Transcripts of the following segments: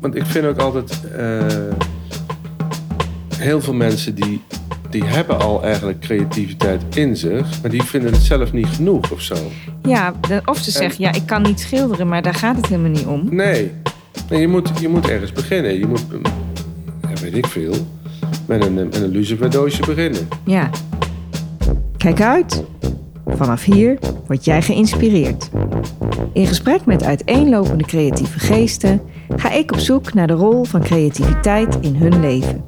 Want ik vind ook altijd... eh, heel veel mensen die, die hebben al eigenlijk creativiteit in zich... maar die vinden het zelf niet genoeg of zo. Ja, of ze zeggen, ja, ik kan niet schilderen, maar daar gaat het helemaal niet om. Nee. nee je, moet, je moet ergens beginnen. Je moet, eh, ja, weet ik veel, met een, met een luciferdoosje beginnen. Ja. Kijk uit. Vanaf hier word jij geïnspireerd. In gesprek met uiteenlopende creatieve geesten ga ik op zoek naar de rol van creativiteit in hun leven.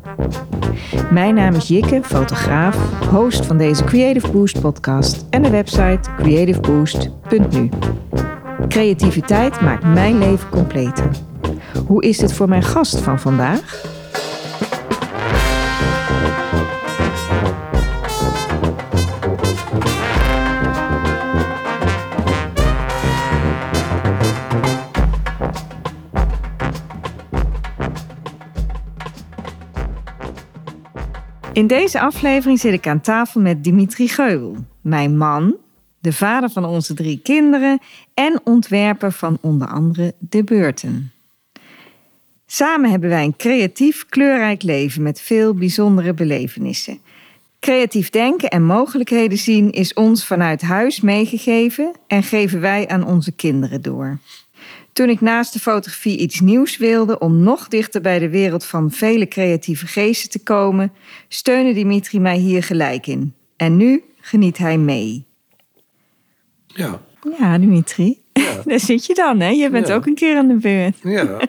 Mijn naam is Jikke, fotograaf, host van deze Creative Boost podcast en de website creativeboost.nu. Creativiteit maakt mijn leven completer. Hoe is het voor mijn gast van vandaag? In deze aflevering zit ik aan tafel met Dimitri Geubel, mijn man, de vader van onze drie kinderen en ontwerper van onder andere De Beurten. Samen hebben wij een creatief, kleurrijk leven met veel bijzondere belevenissen. Creatief denken en mogelijkheden zien is ons vanuit huis meegegeven en geven wij aan onze kinderen door. Toen ik naast de fotografie iets nieuws wilde om nog dichter bij de wereld van vele creatieve geesten te komen, steunde Dimitri mij hier gelijk in. En nu geniet hij mee. Ja, Ja, Dimitri. Daar zit je dan, hè? Je bent Ja. ook een keer aan de beurt. ja.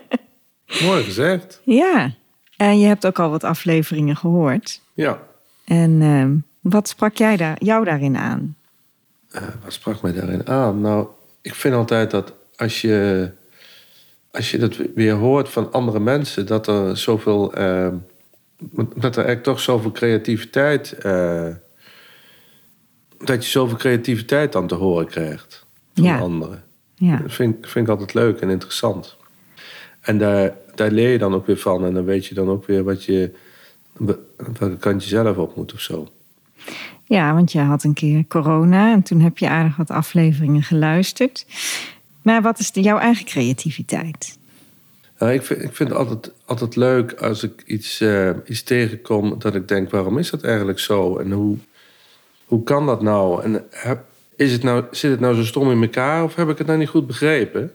mooi gezegd. Ja. En je hebt ook al wat afleveringen gehoord. Ja. En ehm, wat sprak jij daar, jou daarin aan? Eh, wat sprak mij daarin aan? Nou, ik vind altijd dat als je, als je dat weer hoort van andere mensen, dat er zoveel, eh, dat er eigenlijk toch zoveel creativiteit, eh, dat je zoveel creativiteit dan te horen krijgt van Ja. anderen. Ja, Dat vind, ik- vind ik altijd leuk en interessant. En daar, daar leer je dan ook weer van. En dan weet je dan ook weer wat je, welke kant je zelf op moet of zo. ja want je had een keer corona en toen heb je aardig wat afleveringen geluisterd. Maar wat is jouw eigen creativiteit? Ja, ik, vind, ik vind het altijd, altijd leuk als ik iets, eh, iets tegenkom dat ik denk, waarom is dat eigenlijk zo? En hoe, hoe kan dat nou? En is het nou, zit het nou zo stom in elkaar of heb ik het nou niet goed begrepen?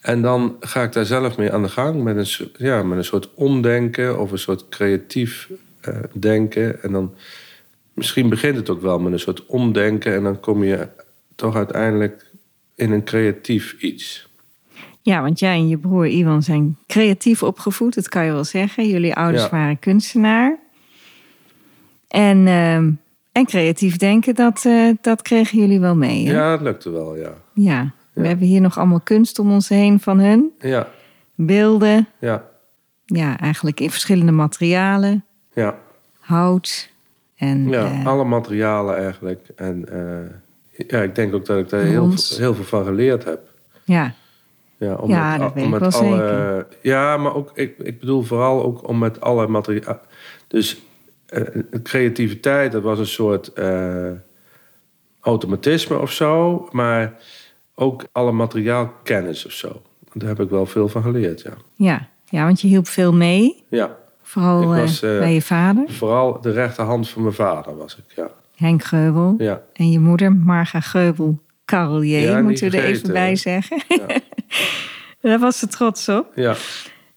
En dan ga ik daar zelf mee aan de gang met een, ja, met een soort omdenken of een soort creatief eh, denken. En dan misschien begint het ook wel met een soort omdenken en dan kom je toch uiteindelijk in een creatief iets. Ja, want jij en je broer Iwan zijn creatief opgevoed, dat kan je wel zeggen. Jullie ouders Ja. waren kunstenaar. En, ehm, en creatief denken, dat, eh, dat kregen jullie wel mee. Hè? Ja, het lukte wel, ja. Ja. We hebben hier nog allemaal kunst om ons heen van hun. Ja, Beelden, ja, ja, eigenlijk in verschillende materialen. ja. Hout en ja eh, alle materialen eigenlijk. En eh, ja, ik denk ook dat ik daar heel, heel veel van geleerd heb. ja. Ja, om Ja, met, dat al- weet om ik met wel alle, Ja, maar ook, ik, ik bedoel vooral ook om met alle materialen... Dus eh, creativiteit, dat was een soort eh, automatisme of zo. Maar ook alle materiaalkennis of zo. Daar heb ik wel veel van geleerd, ja. Ja. ja, want je hielp veel mee. Ja, Vooral eh, was, eh, bij je vader, vooral de rechterhand van mijn vader was ik, ja. Henk Geubel. Ja, En je moeder, Marga Geubel Carolier, Ja, moeten we er even bij zeggen. Ja. Daar was ze trots op. ja.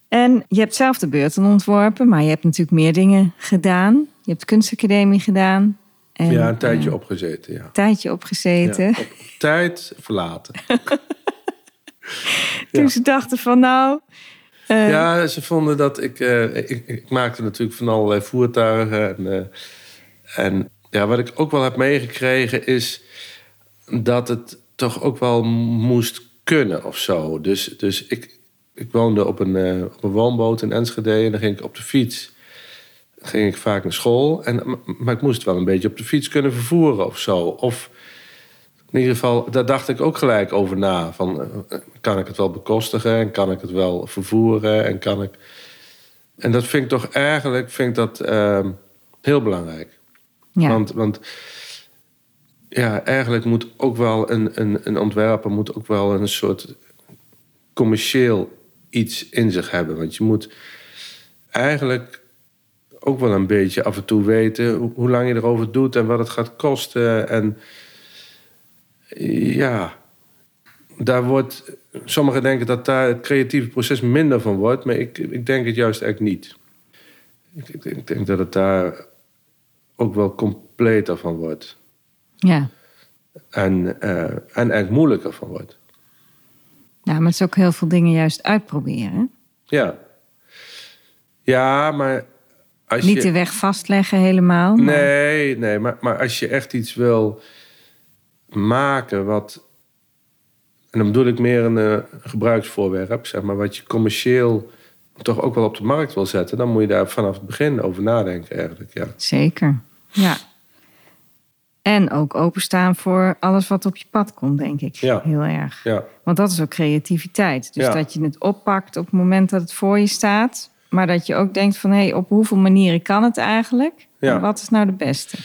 En je hebt zelf de beurten ontworpen, maar je hebt natuurlijk meer dingen gedaan. Je hebt de kunstacademie gedaan. En, ja, een tijdje eh, opgezeten, ja. een tijdje opgezeten. Ja, op tijd verlaten. Toen ja. ze dachten van nou... eh, Ja, ze vonden dat ik, eh, ik... Ik maakte natuurlijk van allerlei voertuigen. En, en ja, wat ik ook wel heb meegekregen is... dat het toch ook wel moest kunnen of zo. Dus, dus ik, ik woonde op een, eh, op een woonboot in Enschede... en dan ging ik op de fiets... ging ik vaak naar school. En, maar ik moest wel een beetje op de fiets kunnen vervoeren of zo. Of... In ieder geval, daar dacht ik ook gelijk over na. Van, eh, kan ik het wel bekostigen en kan ik het wel vervoeren en kan ik... En dat vind ik toch eigenlijk vind ik dat, ehm, heel belangrijk. Want, want ja, eigenlijk moet ook wel een, een, een ontwerper moet ook wel een soort commercieel iets in zich hebben. Want je moet eigenlijk ook wel een beetje af en toe weten hoe, lang je erover doet en wat het gaat kosten. En ja, daar wordt. Sommigen denken dat daar het creatieve proces minder van wordt, maar ik, ik denk het juist eigenlijk niet. Ik, ik denk dat het daar ook wel completer van wordt. Ja. En, eh, en eigenlijk moeilijker van wordt. ja, maar het is ook heel veel dingen juist uitproberen. Ja. Ja, maar als Niet je... de weg vastleggen helemaal. maar- Nee, nee, maar, maar als je echt iets wil maken wat. En dan bedoel ik meer een eh, gebruiksvoorwerp, zeg maar, wat je commercieel toch ook wel op de markt wil zetten, dan moet je daar vanaf het begin over nadenken, eigenlijk. Ja, Zeker, ja. En ook openstaan voor alles wat op je pad komt, denk ik. Ja. Heel erg. ja, Want dat is ook creativiteit. Dus Ja. dat je het oppakt op het moment dat het voor je staat. Maar dat je ook denkt van, hé, hey, op hoeveel manieren kan het eigenlijk? Ja. En wat is nou de beste?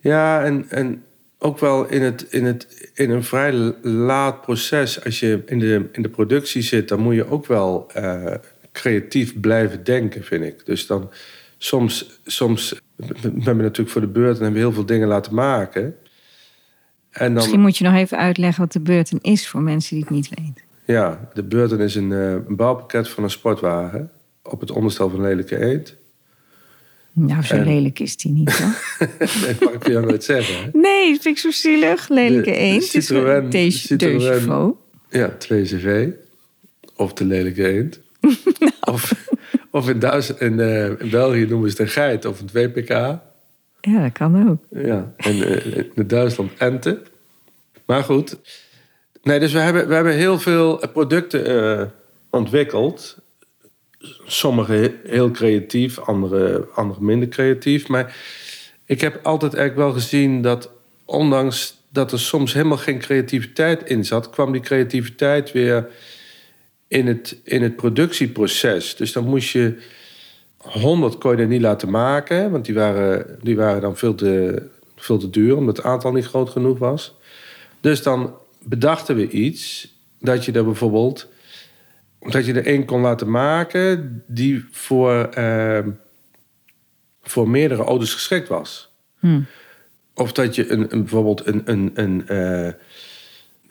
ja en, en ook wel in, het, in, het, in een vrij laat proces, als je in de, in de productie zit, dan moet je ook wel eh, creatief blijven denken, vind ik. Dus dan soms, soms we hebben natuurlijk voor de beurt en hebben we heel veel dingen laten maken. En dan, Misschien moet je nog even uitleggen wat de beurten is voor mensen die het niet weten. Ja, de Beurten is een, eh, een bouwpakket van een sportwagen op het onderstel van een lelijke eend. Nou, zo En- lelijk is die niet, hoor. nee, mag ik je jou nooit zeggen. Hè? Nee, vind ik zo zielig. Lelijke De- de eend. Is Citroën- een Citroën-. Ja, 2CV. Of de lelijke eend. Of, of in, Duits, in, eh, in België noemen ze het een geit of een 2PK. Ja, dat kan ook. Ja, en eh, in Duitsland ente. Maar goed. Nee, dus we hebben, we hebben heel veel producten eh, ontwikkeld. Sommige he- heel creatief, andere, andere minder creatief. Maar ik heb altijd eigenlijk wel gezien dat ondanks dat er soms helemaal geen creativiteit in zat, kwam die creativiteit weer in het, in het productieproces. Dus dan moest je 100 kon je er niet laten maken, want die waren, die waren dan veel te, veel te duur, omdat het aantal niet groot genoeg was. Dus dan bedachten we iets dat je er bijvoorbeeld dat je er één kon laten maken die voor, eh, voor meerdere auto's geschikt was. Hm. Of dat je een, een, bijvoorbeeld een, een, een, eh,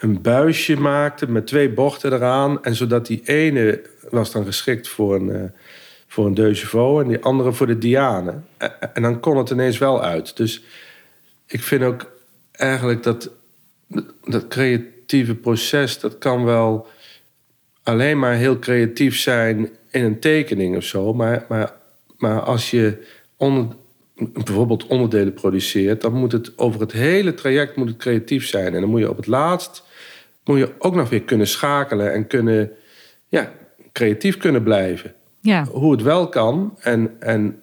een buisje maakte met twee bochten eraan. En zodat die ene was dan geschikt voor een, eh, voor een chevaux en die andere voor de Diane. Eh, En dan kon het ineens wel uit. Dus ik vind ook eigenlijk dat dat creatieve proces, dat kan wel alleen maar heel creatief zijn in een tekening of zo. Maar, maar, maar als je onder, bijvoorbeeld onderdelen produceert, dan moet het over het hele traject moet het creatief zijn. En dan moet je op het laatst moet je ook nog weer kunnen schakelen en kunnen, ja, creatief kunnen blijven. Ja, Hoe het wel kan en, en,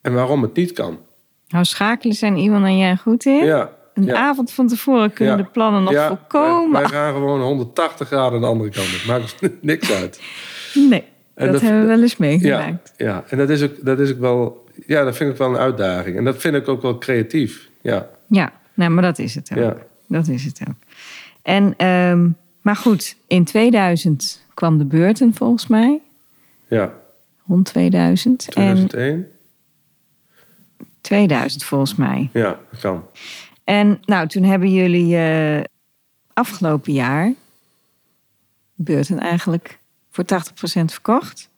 en waarom het niet kan. nou schakelen zijn Iwan en jij goed in. Ja, Een ja. avond van tevoren kunnen Ja. de plannen nog Ja, volkomen... Wij, wij gaan gewoon 180 graden aan de andere kant. Het maakt ons niks uit. Nee, dat, dat- hebben we wel eens Ja, meegemaakt. ja, en dat is, ook, dat is ook wel... Ja, dat vind ik wel een uitdaging. En dat vind ik ook wel creatief. Ja, Ja, nou, maar dat is het ook. ja, Dat is het ook. En, ehm, maar goed, in 2000 kwam de beurten volgens mij. ja. Rond 2000. En 2001? 2000 volgens mij. Ja, dat kan. En nou, toen hebben jullie eh, afgelopen jaar beurten eigenlijk voor 80% verkocht.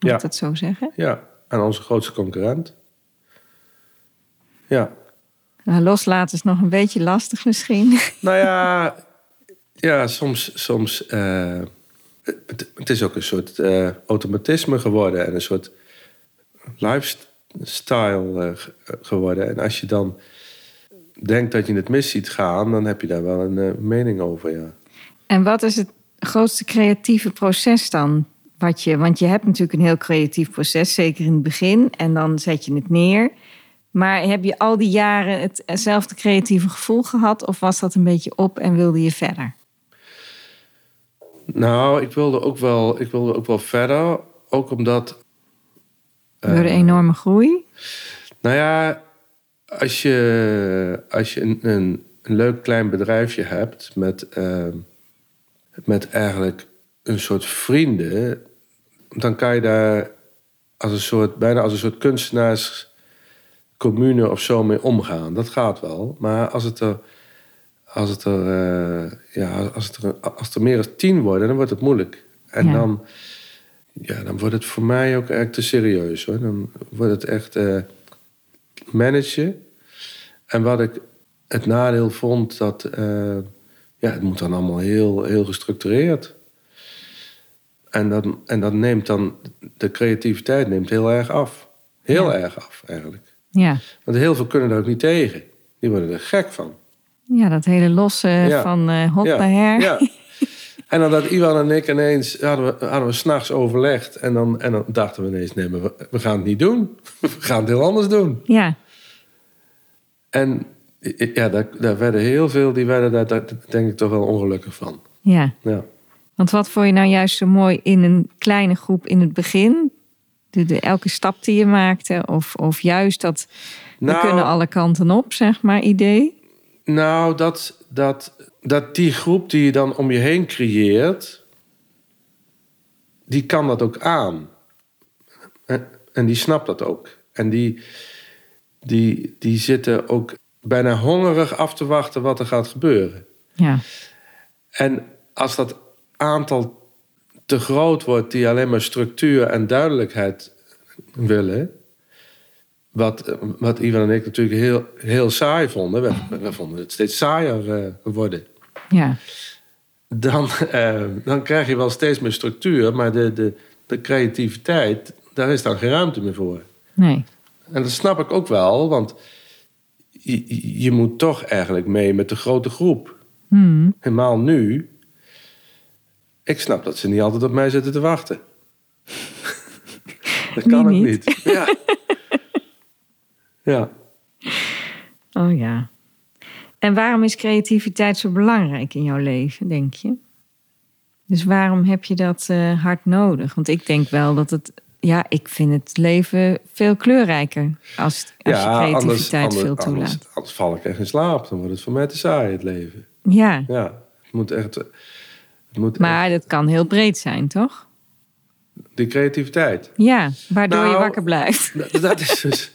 Moet Ja. ik dat zo zeggen? Ja, aan onze grootste concurrent. Ja. Nou, loslaten is nog een beetje lastig misschien. Nou ja, ja soms... soms eh, het, is ook een soort eh, automatisme geworden. En een soort lifestyle eh, ge- geworden. En als je dan denkt dat je het mis ziet gaan... dan heb je daar wel een mening over, ja. En wat is het grootste creatieve proces dan? Wat je, want je hebt natuurlijk een heel creatief proces, zeker in het begin. En dan zet je het neer. Maar heb je al die jaren hetzelfde creatieve gevoel gehad? Of was dat een beetje op en wilde je verder? Nou, ik wilde ook wel, ik wilde ook wel verder. Ook omdat... Door de enorme groei? Nou ja, als je, als je een, een, een leuk klein bedrijfje hebt met, eh, met eigenlijk een soort vrienden, dan kan je daar als een soort, bijna als een soort kunstenaarscommune of zo mee omgaan. Dat gaat wel. Maar als het er, als het er, eh, ja, als het er, als er meer dan tien worden, dan wordt het moeilijk. En Ja. dan, ja, dan wordt het voor mij ook echt te serieus hoor. Dan wordt het echt eh managen. En wat ik het nadeel vond, dat eh, ja, het moet dan allemaal heel, heel gestructureerd. En dat, en dat neemt dan, de creativiteit neemt heel erg af. Heel Ja. erg af eigenlijk. Ja. Want heel veel kunnen daar ook niet tegen. Die worden er gek van. Ja, dat hele losse Ja. van hot ja. naar her. Ja. En dan dat Iwan en ik ineens, hadden we, hadden we s'nachts overlegd. En dan, en dan dachten we ineens, nee, we, we gaan het niet doen. We gaan het heel anders doen. Ja. En ja, daar, daar werden heel veel, die werden daar, daar denk ik toch wel ongelukkig van. ja. Ja. Want wat vond je nou juist zo mooi in een kleine groep in het begin? De, de, elke stap die je maakte? Of, of juist dat we Nou- kunnen alle kanten op, zeg maar, idee? Nou, dat, dat, dat die groep die je dan om je heen creëert, die kan dat ook aan. En, en die snapt dat ook. En die, die, die zitten ook bijna hongerig af te wachten wat er gaat gebeuren. Ja. En als dat aantal te groot wordt die alleen maar structuur en duidelijkheid willen. Wat, wat Ivan en ik natuurlijk heel, heel saai vonden. We, we vonden het steeds saaier eh, worden. Ja. Dan, eh, dan krijg je wel steeds meer structuur. Maar de, de, de creativiteit, daar is dan geen ruimte meer voor. Nee. En dat snap ik ook wel. Want je, je moet toch eigenlijk mee met de grote groep. Hmm. Helemaal nu. Ik snap dat ze niet altijd op mij zitten te wachten. dat kan ook niet? niet. Ja. Ja. Oh ja. En waarom is creativiteit zo belangrijk in jouw leven, denk je? Dus waarom heb je dat eh, hard nodig? Want ik denk wel dat het... Ja, ik vind het leven veel kleurrijker als, als je creativiteit veel toelaat. anders, anders val ik echt in slaap. Dan wordt het voor mij te saai, het leven. Ja, Ja, het moet echt... Het moet maar dat kan heel breed zijn, toch? die creativiteit. Ja, waardoor je Nou, wakker blijft. Dat, dat, is dus,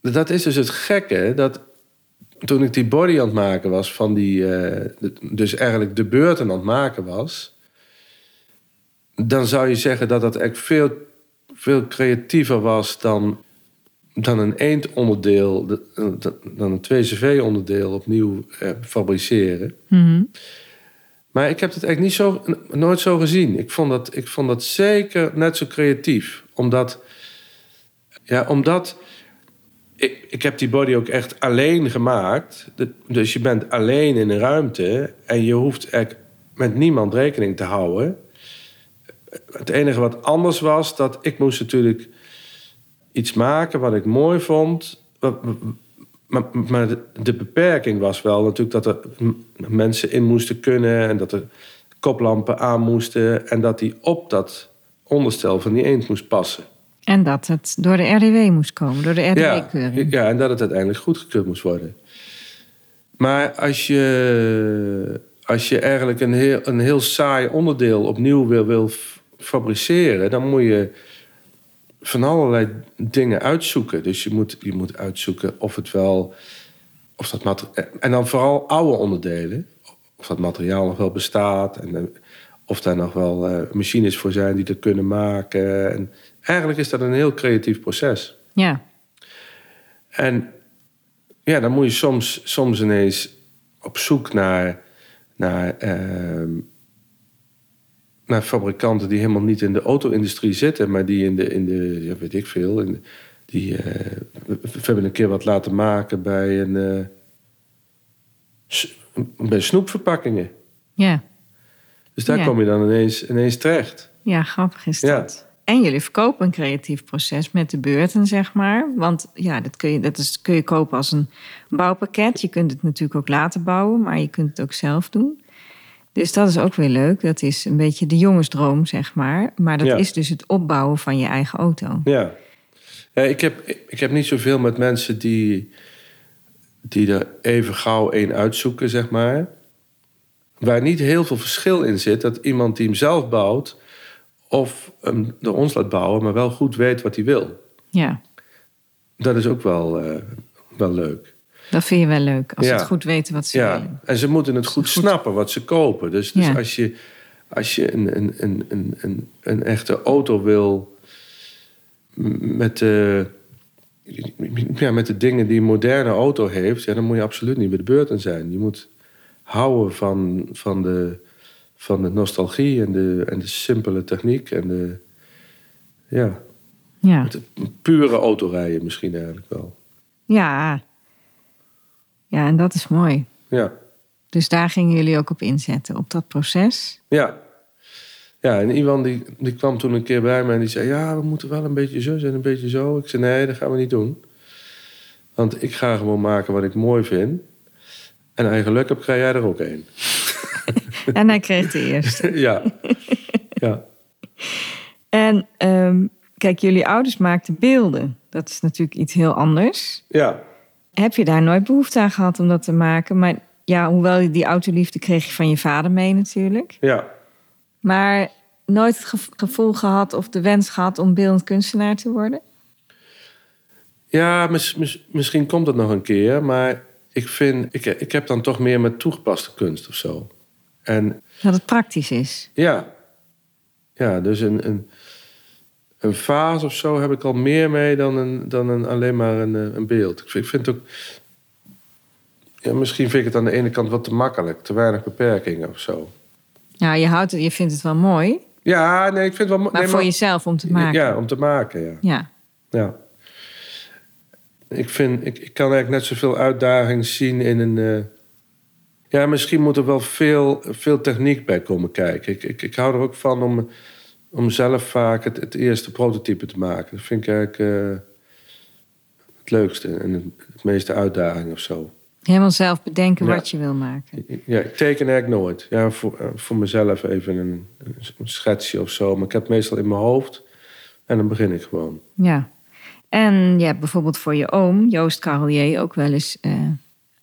dat is dus het gekke. Dat toen ik die body aan het maken was van die... eh, dus eigenlijk de beurten aan het maken was... dan zou je zeggen dat dat echt veel, veel creatiever was dan, dan een eendonderdeel... de- dan een 2CV-onderdeel opnieuw eh, fabriceren. Mhm. Maar ik heb het echt niet zo, nooit zo gezien. Ik vond dat, ik vond dat zeker net zo creatief. Omdat, ja, omdat ik, ik heb die body ook echt alleen gemaakt. Dus je bent alleen in een ruimte en je hoeft echt met niemand rekening te houden. Het enige wat anders was, dat ik moest natuurlijk iets maken wat ik mooi vond. Maar, de, beperking was wel natuurlijk dat er mensen in moesten kunnen en dat er koplampen aan moesten en dat die op dat onderstel van die eend moest passen. En dat het door de RDW moest komen, door de Ja, RDW-keuring. ja, en dat het uiteindelijk goedgekeurd moest worden. Maar als je, als je eigenlijk een heel, een heel saai onderdeel opnieuw wil, wil fabriceren, dan moet je van allerlei dingen uitzoeken. Dus je moet, je moet uitzoeken of het wel. Of dat en dan vooral oude onderdelen. Of dat materiaal nog wel bestaat. En eh, of daar nog wel eh, machines voor zijn die dat kunnen maken. En eigenlijk is dat een heel creatief proces. Ja, En ja, dan moet je soms, soms inees op zoek naar, naar, ehm, naar fabrikanten die helemaal niet in de auto-industrie zitten, maar die in de, in de ja, weet ik veel, in de- die, eh, we, we hebben een keer wat laten maken bij een, eh, bij snoepverpakkingen. ja. Dus daar Ja. kom je dan ineens, ineens terecht. ja grappig is Ja. En jullie verkopen een creatief proces met de beurten, zeg maar. Want ja, dat kun je, dat is, kun je kopen als een bouwpakket. Je kunt het natuurlijk ook laten bouwen, maar je kunt het ook zelf doen. Dus dat is ook weer leuk. Dat is een beetje de jongensdroom, zeg maar. Maar dat Ja. is dus het opbouwen van je eigen auto. Ja. ja ik, heb, ik heb niet zoveel met mensen die, die er even gauw één uitzoeken, zeg maar. waar niet heel veel verschil in zit. Dat iemand die hem zelf bouwt of hem door ons laat bouwen, maar wel goed weet wat hij wil. Ja, Dat is ook wel, eh, wel leuk. dat vind je wel leuk. Als ze Ja. het goed weten wat ze Ja, willen. en ze moeten het goed, snappen wat ze kopen. Dus, dus Ja. als je, als je een, een, een, een, een, een echte auto wil met de, ja, met de dingen die een moderne auto heeft, ja, dan moet je absoluut niet bij de beurt aan zijn. Je moet houden van, van, de, van de nostalgie en de, en de simpele techniek en de, ja, Ja. het pure autorijden misschien eigenlijk wel. ja. Ja, en dat is mooi. Ja. Dus daar gingen jullie ook op inzetten, op dat proces. Ja. Ja, en Iwan die, die kwam toen een keer bij me en die zei... ja, we moeten wel een beetje zo en een beetje zo. Ik zei, nee, dat gaan we niet doen. Want ik ga gewoon maken wat ik mooi vind. En je geluk krijg jij er ook een. En hij kreeg de eerste. ja. ja. En ehm, kijk, jullie ouders maakten beelden. Dat is natuurlijk iets heel anders. Ja. Heb je daar nooit behoefte aan gehad om dat te maken? Maar ja, hoewel je die autoliefde kreeg je van je vader mee natuurlijk. Ja. Maar nooit het gev- gevoel gehad of de wens gehad om beeldend kunstenaar te worden? Ja, mis- mis- misschien komt dat nog een keer. Maar ik vind... Ik, ik heb dan toch meer met toegepaste kunst of zo. En Dat het praktisch is. Ja. Ja, dus een, een, een vaas of zo heb ik al meer mee dan, een, dan een, alleen maar een, eh, een beeld. Ik vind, ik vind het ook... Ja, misschien vind ik het aan de ene kant wat te makkelijk. Te weinig beperkingen of zo. Ja, je, houdt je vindt het wel mooi, Ja, nee, ik vind het wel... mo- maar nee, voor jezelf om te maken. Ja, om te maken, ja. Ja. ja. Ik, vind, ik, ik kan eigenlijk net zoveel uitdaging zien in een... eh, Ja, misschien moet er wel veel, veel techniek bij komen kijken. Ik, ik, ik hou er ook van om, om zelf vaak het, het eerste prototype te maken. Dat vind ik eigenlijk eh, het leukste en het, meeste uitdaging of zo. Helemaal zelf bedenken Ja. wat je wil maken. Ja, ik teken eigenlijk nooit. Ja, voor, eh, voor mezelf even een, een schetsje of zo. Maar ik heb het meestal in mijn hoofd en dan begin ik gewoon. Ja. En je hebt bijvoorbeeld voor je oom, Joost Carolier, ook wel eens eh,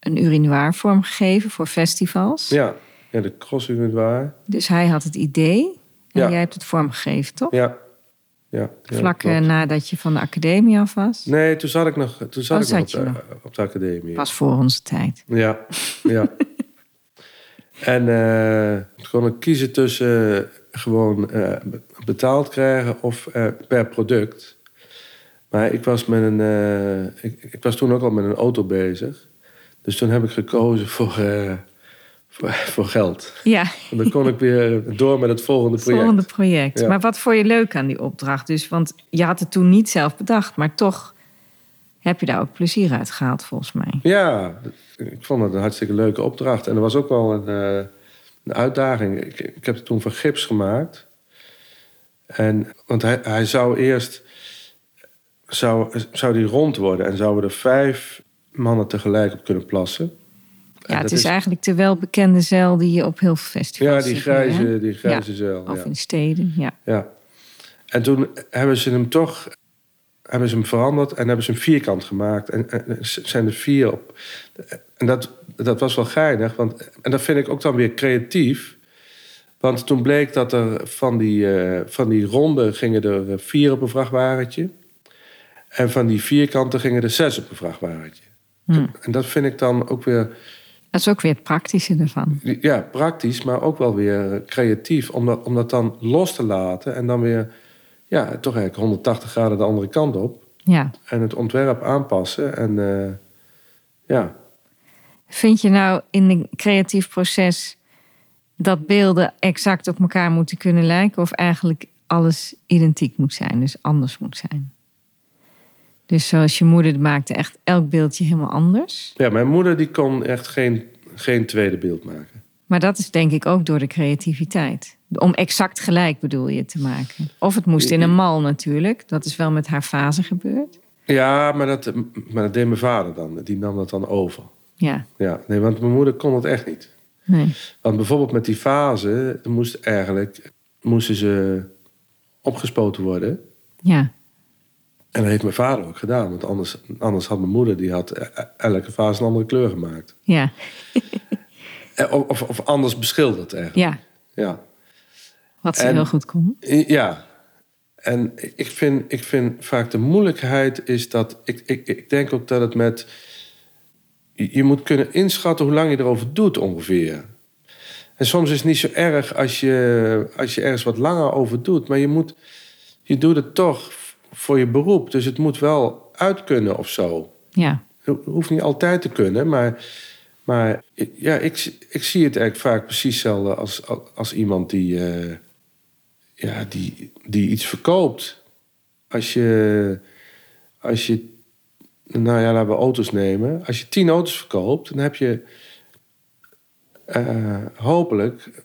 een urinoir vormgegeven voor festivals. Ja, ja de crossing waar. Dus hij had het idee en Ja. jij hebt het vormgegeven, toch? Ja. ja, ja Vlak eh, klopt. nadat je van de academie af was. Nee, toen zat ik nog, toen zat Oh, ik nog, op, de, nog? op de academie. Pas voor onze tijd. Ja, ja. en toen kon ik kiezen tussen eh, gewoon eh, betaald krijgen of per product. Maar ik was, met een, ik, ik was toen ook al met een auto bezig. Dus toen heb ik gekozen voor, eh, voor, voor geld. Ja, En dan kon ik weer door met het volgende het project. volgende project. Ja. Maar wat vond je leuk aan die opdracht? Dus, want je had het toen niet zelf bedacht, maar toch heb je daar ook plezier uit gehaald, volgens mij. Ja, ik vond het een hartstikke leuke opdracht. En er was ook wel een, eh, een uitdaging. Ik, ik heb het toen van gips gemaakt. En, want hij, hij zou eerst... Zou, zou die rond worden en zouden er vijf mannen tegelijk op kunnen plassen. En Ja, het is, eigenlijk de welbekende zeil die je op heel veel festivals Ja, die ziet grijze, die grijze zeil. Of ja. in steden, ja. Ja. En toen hebben ze hem toch hebben ze hem veranderd en hebben ze hem vierkant gemaakt. En, en zijn er vier op. En dat, dat was wel geinig. Want, en dat vind ik ook dan weer creatief. Want toen bleek dat er van die, eh, van die ronde gingen er vier op een vrachtwagentje. En van die vierkanten gingen er zes op een vrachtwagentje. Hmm. En dat vind ik dan ook weer Dat is ook weer het praktische ervan. ja, praktisch, maar ook wel weer creatief. Om dat, om dat dan los te laten en dan weer ja, toch eigenlijk 180 graden de andere kant op. Ja. En het ontwerp aanpassen. En eh, ja, Vind je nou in een creatief proces dat beelden exact op elkaar moeten kunnen lijken, of eigenlijk alles identiek moet zijn, dus anders moet zijn? Dus zoals je moeder maakte echt elk beeldje helemaal anders. ja, mijn moeder die kon echt geen, geen tweede beeld maken. Maar dat is denk ik ook door de creativiteit. Om exact gelijk bedoel je te maken. Of het moest in een mal natuurlijk. Dat is wel met haar fase gebeurd. Ja, maar dat, maar dat deed mijn vader dan. Die nam dat dan over. Ja, Ja, nee, want mijn moeder kon het echt niet. nee. Want bijvoorbeeld met die fase, moest eigenlijk, moesten ze opgespoten worden. Ja, En dat heeft mijn vader ook gedaan. Want anders, anders had mijn moeder die had e- elke fase een andere kleur gemaakt. ja. Eh, Of, of anders beschilderd eigenlijk. Ja, Ja. wat ze En- heel goed kon. Ja. En ik vind, ik vind vaak de moeilijkheid is dat... Ik, ik, ik denk ook dat het met... Je moet kunnen inschatten hoe lang je erover doet ongeveer. En soms is het niet zo erg als je, als je ergens wat langer over doet. Maar je, moet, je doet het toch voor je beroep. Dus het moet wel uit kunnen of zo. Ja, Het hoeft niet altijd te kunnen, maar, maar ja, ik, ik zie het eigenlijk vaak precies hetzelfde als, als iemand die, eh, ja, die, die iets verkoopt. Als je, als je, nou ja, laten we auto's nemen. Als je tien auto's verkoopt, dan heb je eh, hopelijk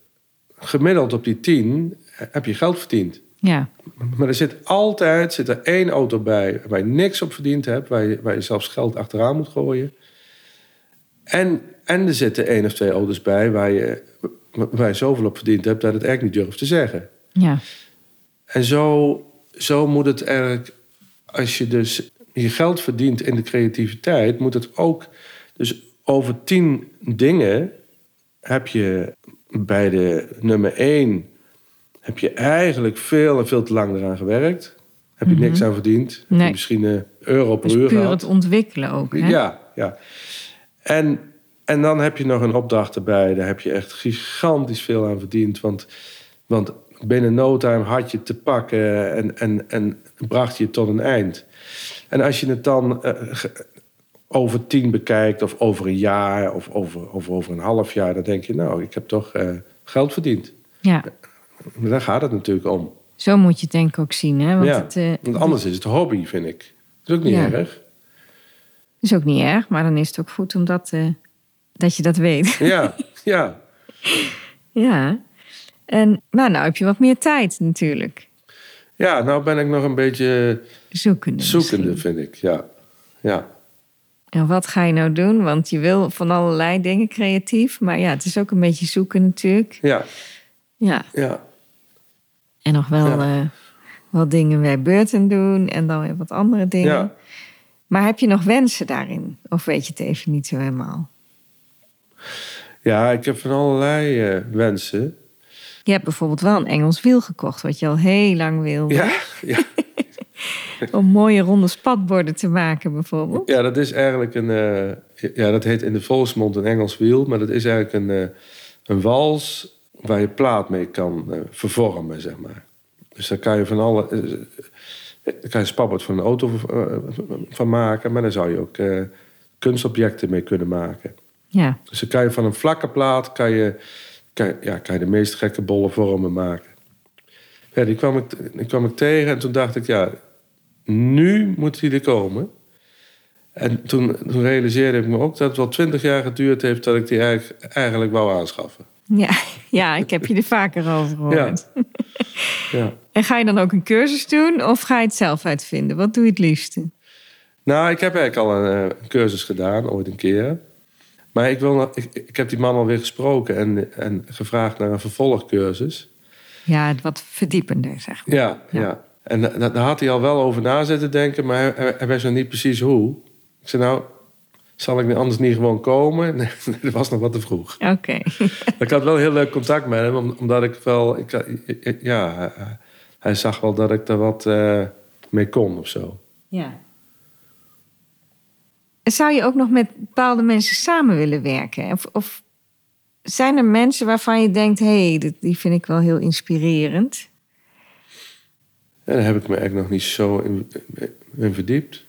gemiddeld op die tien heb je geld verdiend. Ja, Maar er zit altijd zit er één auto bij waar je niks op verdiend hebt, waar je, waar je zelfs geld achteraan moet gooien. En, en er zitten één of twee auto's bij waar je, waar je zoveel op verdiend hebt dat het eigenlijk niet durft te zeggen. ja, En zo, zo moet het eigenlijk, als je dus je geld verdient in de creativiteit, moet het ook, dus over tien dingen heb je bij de nummer één, heb je eigenlijk veel en veel te lang eraan gewerkt. Heb je niks aan verdiend. Heb je Nee. misschien een euro per dus uur puur gehad. het ontwikkelen ook. Hè? Ja, ja. En, en dan heb je nog een opdracht erbij. Daar heb je echt gigantisch veel aan verdiend. Want, want binnen no time had je het te pakken en, en, en bracht je het tot een eind. En als je het dan eh, over tien bekijkt, of over een jaar, of over, over, over een half jaar, dan denk je, nou, ik heb toch eh, geld verdiend. ja, daar gaat het natuurlijk om. zo moet je het denk ik ook zien. Hè? Want ja. het eh, Want anders is het hobby, vind ik. Dat is ook niet Ja. erg. is ook niet erg, maar dan is het ook goed omdat, eh, dat je dat weet. Ja, ja. ja. En maar nou heb je wat meer tijd natuurlijk. Ja, nou ben ik nog een beetje Zoekende. zoekende, misschien. vind ik. Ja, ja. En wat ga je nou doen? Want je wil van allerlei dingen creatief. Maar ja, het is ook een beetje zoeken natuurlijk. ja, Ja. ja. En nog wel Ja. eh, wat dingen bij Burton doen. En dan weer wat andere dingen. ja. Maar heb je nog wensen daarin? Of weet je het even niet zo helemaal? Ja, ik heb van allerlei eh, wensen. Je hebt bijvoorbeeld wel een Engels wiel gekocht. Wat je al heel lang wilde. Ja, ja. Om mooie ronde spatborden te maken bijvoorbeeld. ja, dat is eigenlijk een... eh, ja, dat heet in de volksmond een Engels wiel. Maar dat is eigenlijk een, eh, een wals waar je plaat mee kan eh, vervormen, zeg maar. Dus daar kan je van alle... eh, daar kan je spatbord van een auto eh, van maken. Maar daar zou je ook eh, kunstobjecten mee kunnen maken. Ja, Dus dan kan je van een vlakke plaat kan je, kan, ja, kan je de meest gekke bolle vormen maken. Ja, die kwam ik, die kwam ik tegen en toen dacht ik, ja, nu moet die er komen. En toen, toen realiseerde ik me ook dat het wel twintig jaar geduurd heeft dat ik die eigenlijk, eigenlijk wou aanschaffen. Ja, ja, ik heb je er vaker over gehoord. Ja. En ga je dan ook een cursus doen of ga je het zelf uitvinden? Wat doe je het liefste? Nou, ik heb eigenlijk al een, eh, cursus gedaan, ooit een keer. Maar ik, wil, ik, ik heb die man alweer gesproken en, en gevraagd naar een vervolgcursus. Ja, wat verdiepender, zeg maar. Ja, ja. En da- da- daar had hij al wel over na zitten denken, maar hij, hij wist nog niet precies hoe. Ik zei, nou, zal ik anders niet gewoon komen? Nee, dat was nog wat te vroeg. Oké. ik had wel heel leuk contact met hem, om- omdat ik wel... Ik, ja, hij- hij zag wel dat ik daar wat eh, mee kon of zo. Ja. Zou je ook nog met bepaalde mensen samen willen werken? Of, of zijn er mensen waarvan je denkt: hé, hey, die vind ik wel heel inspirerend? En daar heb ik me eigenlijk nog niet zo in, in verdiept.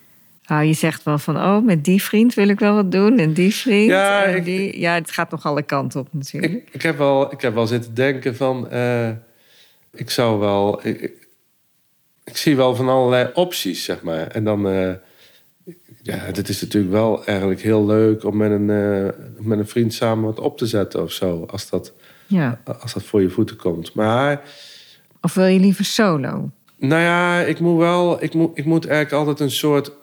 Nou, je zegt wel van: oh, met die vriend wil ik wel wat doen en die vriend. Ja, en ik- die. ja het gaat nog alle kanten op natuurlijk. Ik, ik, heb wel, ik heb wel zitten denken van... eh, ik zou wel... Ik, ik, ik zie wel van allerlei opties, zeg maar. En dan... eh, ja, het is natuurlijk wel eigenlijk heel leuk om met een, eh, met een vriend samen wat op te zetten of zo. Als dat, ja. als dat voor je voeten komt. Maar Of wil je liever solo? nou ja, ik moet wel... Ik moet, ik moet eigenlijk altijd een soort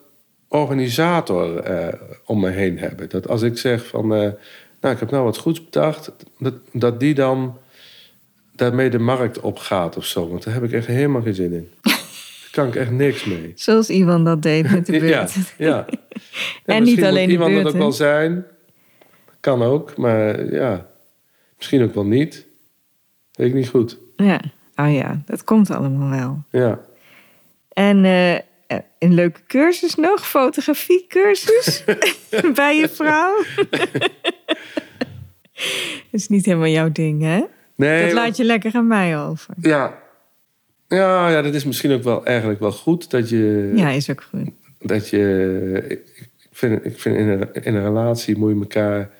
organisator eh, om me heen hebben. Dat als ik zeg van... eh, nou, ik heb nou wat goeds bedacht. Dat, dat die dan daarmee de markt opgaat of zo. Want daar heb ik echt helemaal geen zin in. Daar kan ik echt niks mee. Zoals Iwan dat deed met de Ja, beurt. ja. En niet alleen moet de iemand beurt, dat ook wel zijn. Kan ook, maar ja. Misschien ook wel niet. Weet ik niet goed. Ja, oh ja, dat komt allemaal wel. Ja. En eh, een leuke cursus nog, fotografiecursus bij je vrouw. dat is niet helemaal jouw ding, hè? Nee, dat laat je lekker aan mij over. Ja. Ja, ja, dat is misschien ook wel eigenlijk wel goed dat je. Ja, is ook goed. Dat je ik, ik vind, ik vind in, een, in een relatie moet je elkaar.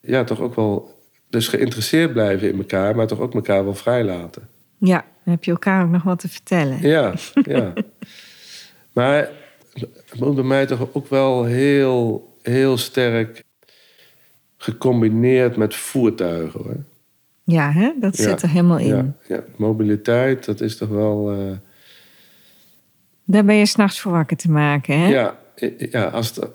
Ja, toch ook wel. Dus geïnteresseerd blijven in elkaar, maar toch ook elkaar wel vrijlaten. Ja, dan heb je elkaar ook nog wat te vertellen. Ja, ja. Maar het moet bij mij toch ook wel heel, heel sterk gecombineerd met voertuigen hoor. Ja, hè? dat Ja, zit er helemaal in. Ja, ja, mobiliteit, dat is toch wel. eh, Daar ben je s'nachts voor wakker te maken, hè? ja, ja, als. Als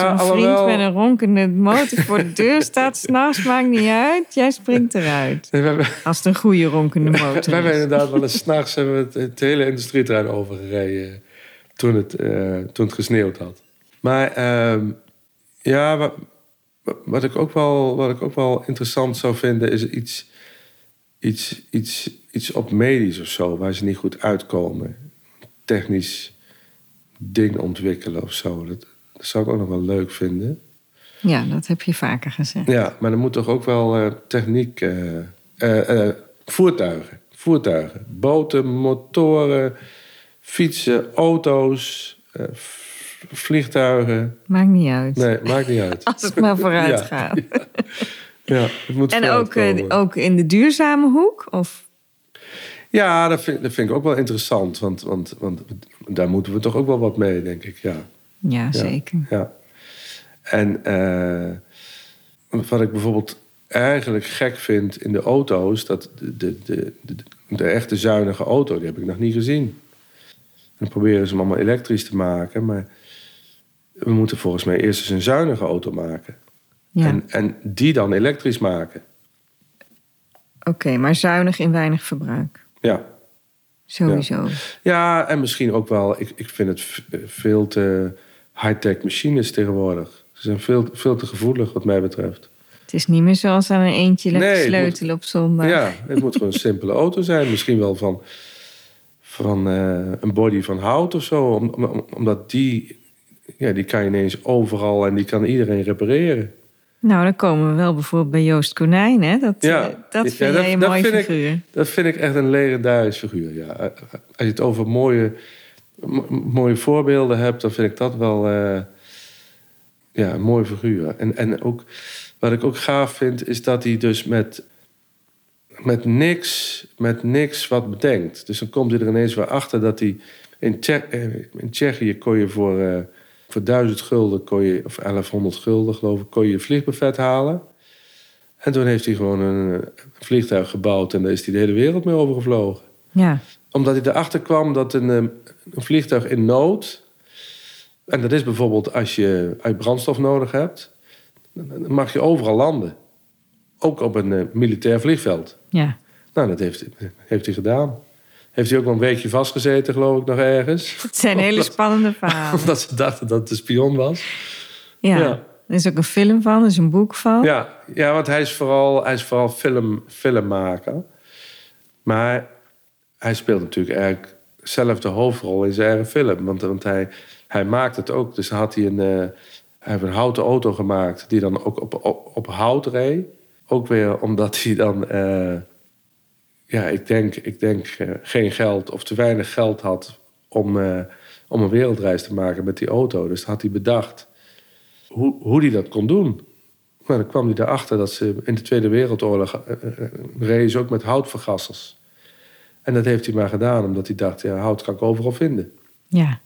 Ja, een alhoewel- vriend met een ronkende motor voor de deur staat, s'nachts maakt niet uit. Jij springt eruit. Nee, we hebben- Als het een goede ronkende We motor hebben is. inderdaad wel eens s'nachts hebben we het, het hele industrieterrein overgereden. Toen het, eh, toen het gesneeuwd had. Maar ehm, ja, wat, wat, ik ook wel, wat ik ook wel interessant zou vinden is iets, iets, iets, iets op medisch of zo, waar ze niet goed uitkomen. Technisch ding ontwikkelen of zo. Dat, dat zou ik ook nog wel leuk vinden. Ja, dat heb je vaker gezegd. Ja, maar er moet toch ook wel eh, techniek. eh, voertuigen. Voertuigen. Boten, motoren, fietsen, auto's, eh, vliegtuigen. Maakt niet uit. Nee, maakt niet uit. Als het maar vooruit Ja, gaat. Ja, het moet En ook, eh, ook in de duurzame hoek? Of Ja, dat vind, dat vind ik ook wel interessant. Want, want, want daar moeten we toch ook wel wat mee, denk ik. Ja. ja, Ja. zeker. Ja. En eh, wat ik bijvoorbeeld eigenlijk gek vind in de auto's, dat de, de, de, de, de echte zuinige auto, die heb ik nog niet gezien. En dan proberen ze hem allemaal elektrisch te maken, maar we moeten volgens mij eerst eens een zuinige auto maken. Ja, En, en die dan elektrisch maken. oké, maar zuinig in weinig verbruik. Ja. Sowieso. Ja, en misschien ook wel, ik, ik vind het v- veel te high-tech machines tegenwoordig. Ze zijn veel, veel te gevoelig wat mij betreft. Het is niet meer zoals aan een eentje lekker Nee, sleutelen op zondag. Ja, het moet gewoon een simpele auto zijn. Misschien wel van, van eh, een body van hout of zo. Om, om- omdat die, ja, die kan je ineens overal en die kan iedereen repareren. Nou, dan komen we wel bijvoorbeeld bij Joost Konijn, hè? Dat, Ja. eh, dat Ja, vind dat- jij een dat mooi vind ik- figuur. Dat vind ik echt een legendarisch figuur. Ja. Als je het over mooie, mo- mooie voorbeelden hebt, dan vind ik dat wel eh, ja, een mooi figuur. En, en ook, wat ik ook gaaf vind, is dat hij dus met, met, niks, met niks wat bedenkt. Dus dan komt hij er ineens weer achter dat hij... In, Tsje- eh, in Tsjechië kon je voor, eh, voor 1000 gulden, kon je, of 1100 gulden geloof ik, kon je een vliegbuffet halen. En toen heeft hij gewoon een, een vliegtuig gebouwd en daar is hij de hele wereld mee overgevlogen. Ja, Omdat hij erachter kwam dat een, eh, een vliegtuig in nood. En dat is bijvoorbeeld als je, als je brandstof nodig hebt. Dan mag je overal landen. Ook op een eh, militair vliegveld. ja. Nou, dat heeft, heeft hij gedaan. Heeft hij ook wel een weekje vastgezeten, geloof ik, nog ergens. Het zijn hele spannende verhalen. Omdat ze dachten dat het een spion was. Ja. Ja. Er is ook een film van, er is een boek van. Ja, ja want hij is vooral, hij is vooral film, filmmaker. Maar hij speelt natuurlijk eigenlijk zelf de hoofdrol in zijn eigen film. Want, want hij, hij maakt het ook. Dus had hij een, eh, hij heeft een houten auto gemaakt die dan ook op, op, op hout reed. Ook weer omdat hij dan, eh, ja, ik denk, ik denk eh, geen geld of te weinig geld had om, eh, om een wereldreis te maken met die auto. Dus had hij bedacht hoe, hoe hij dat kon doen. Maar dan kwam hij erachter dat ze in de Tweede Wereldoorlog ze ook met houtvergassers. En dat heeft hij maar gedaan, omdat hij dacht, ja, hout kan ik overal vinden. Ja.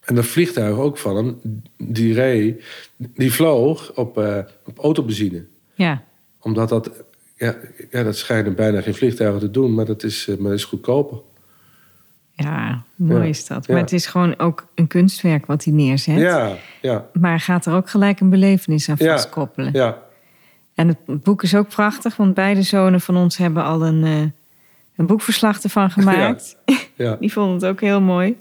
En dat vliegtuig ook van hem, die reed, die vloog op, eh, op autobenzine. ja. Omdat dat, ja, ja, dat schijnen bijna geen vliegtuigen te doen, maar dat is, eh, maar dat is goedkoper. Ja, mooi Ja. is dat. Ja. Maar het is gewoon ook een kunstwerk wat hij neerzet. Ja, ja, Maar gaat er ook gelijk een belevenis aan Ja. vastkoppelen. ja. En het boek is ook prachtig, want beide zonen van ons hebben al een, eh, een boekverslag ervan gemaakt. ja. Die vonden het ook heel mooi.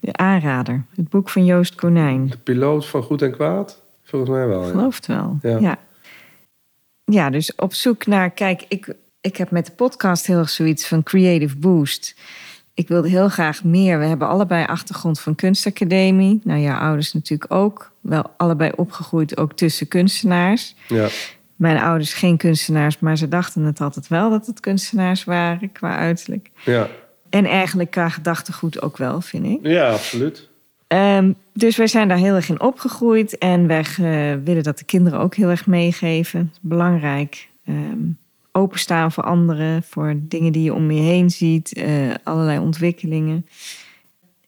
De aanrader, het boek van Joost Konijn. De piloot van Goed en Kwaad? Volgens mij wel, Ik ja. geloof het wel. Ja. Ja. dus op zoek naar, kijk, ik, ik heb met de podcast heel erg zoiets van creative boost. Ik wilde heel graag meer. We hebben allebei achtergrond van kunstacademie. Nou, jouw ouders natuurlijk ook. Wel allebei opgegroeid, ook tussen kunstenaars. Ja. Mijn ouders geen kunstenaars, maar ze dachten het altijd wel dat het kunstenaars waren qua uiterlijk. Ja. En eigenlijk qua gedachtegoed ook wel, vind ik. ja, absoluut. Ehm, dus wij zijn daar heel erg in opgegroeid. En wij eh, willen dat de kinderen ook heel erg meegeven. Belangrijk. Ehm, openstaan voor anderen, voor dingen die je om je heen ziet, eh, allerlei ontwikkelingen.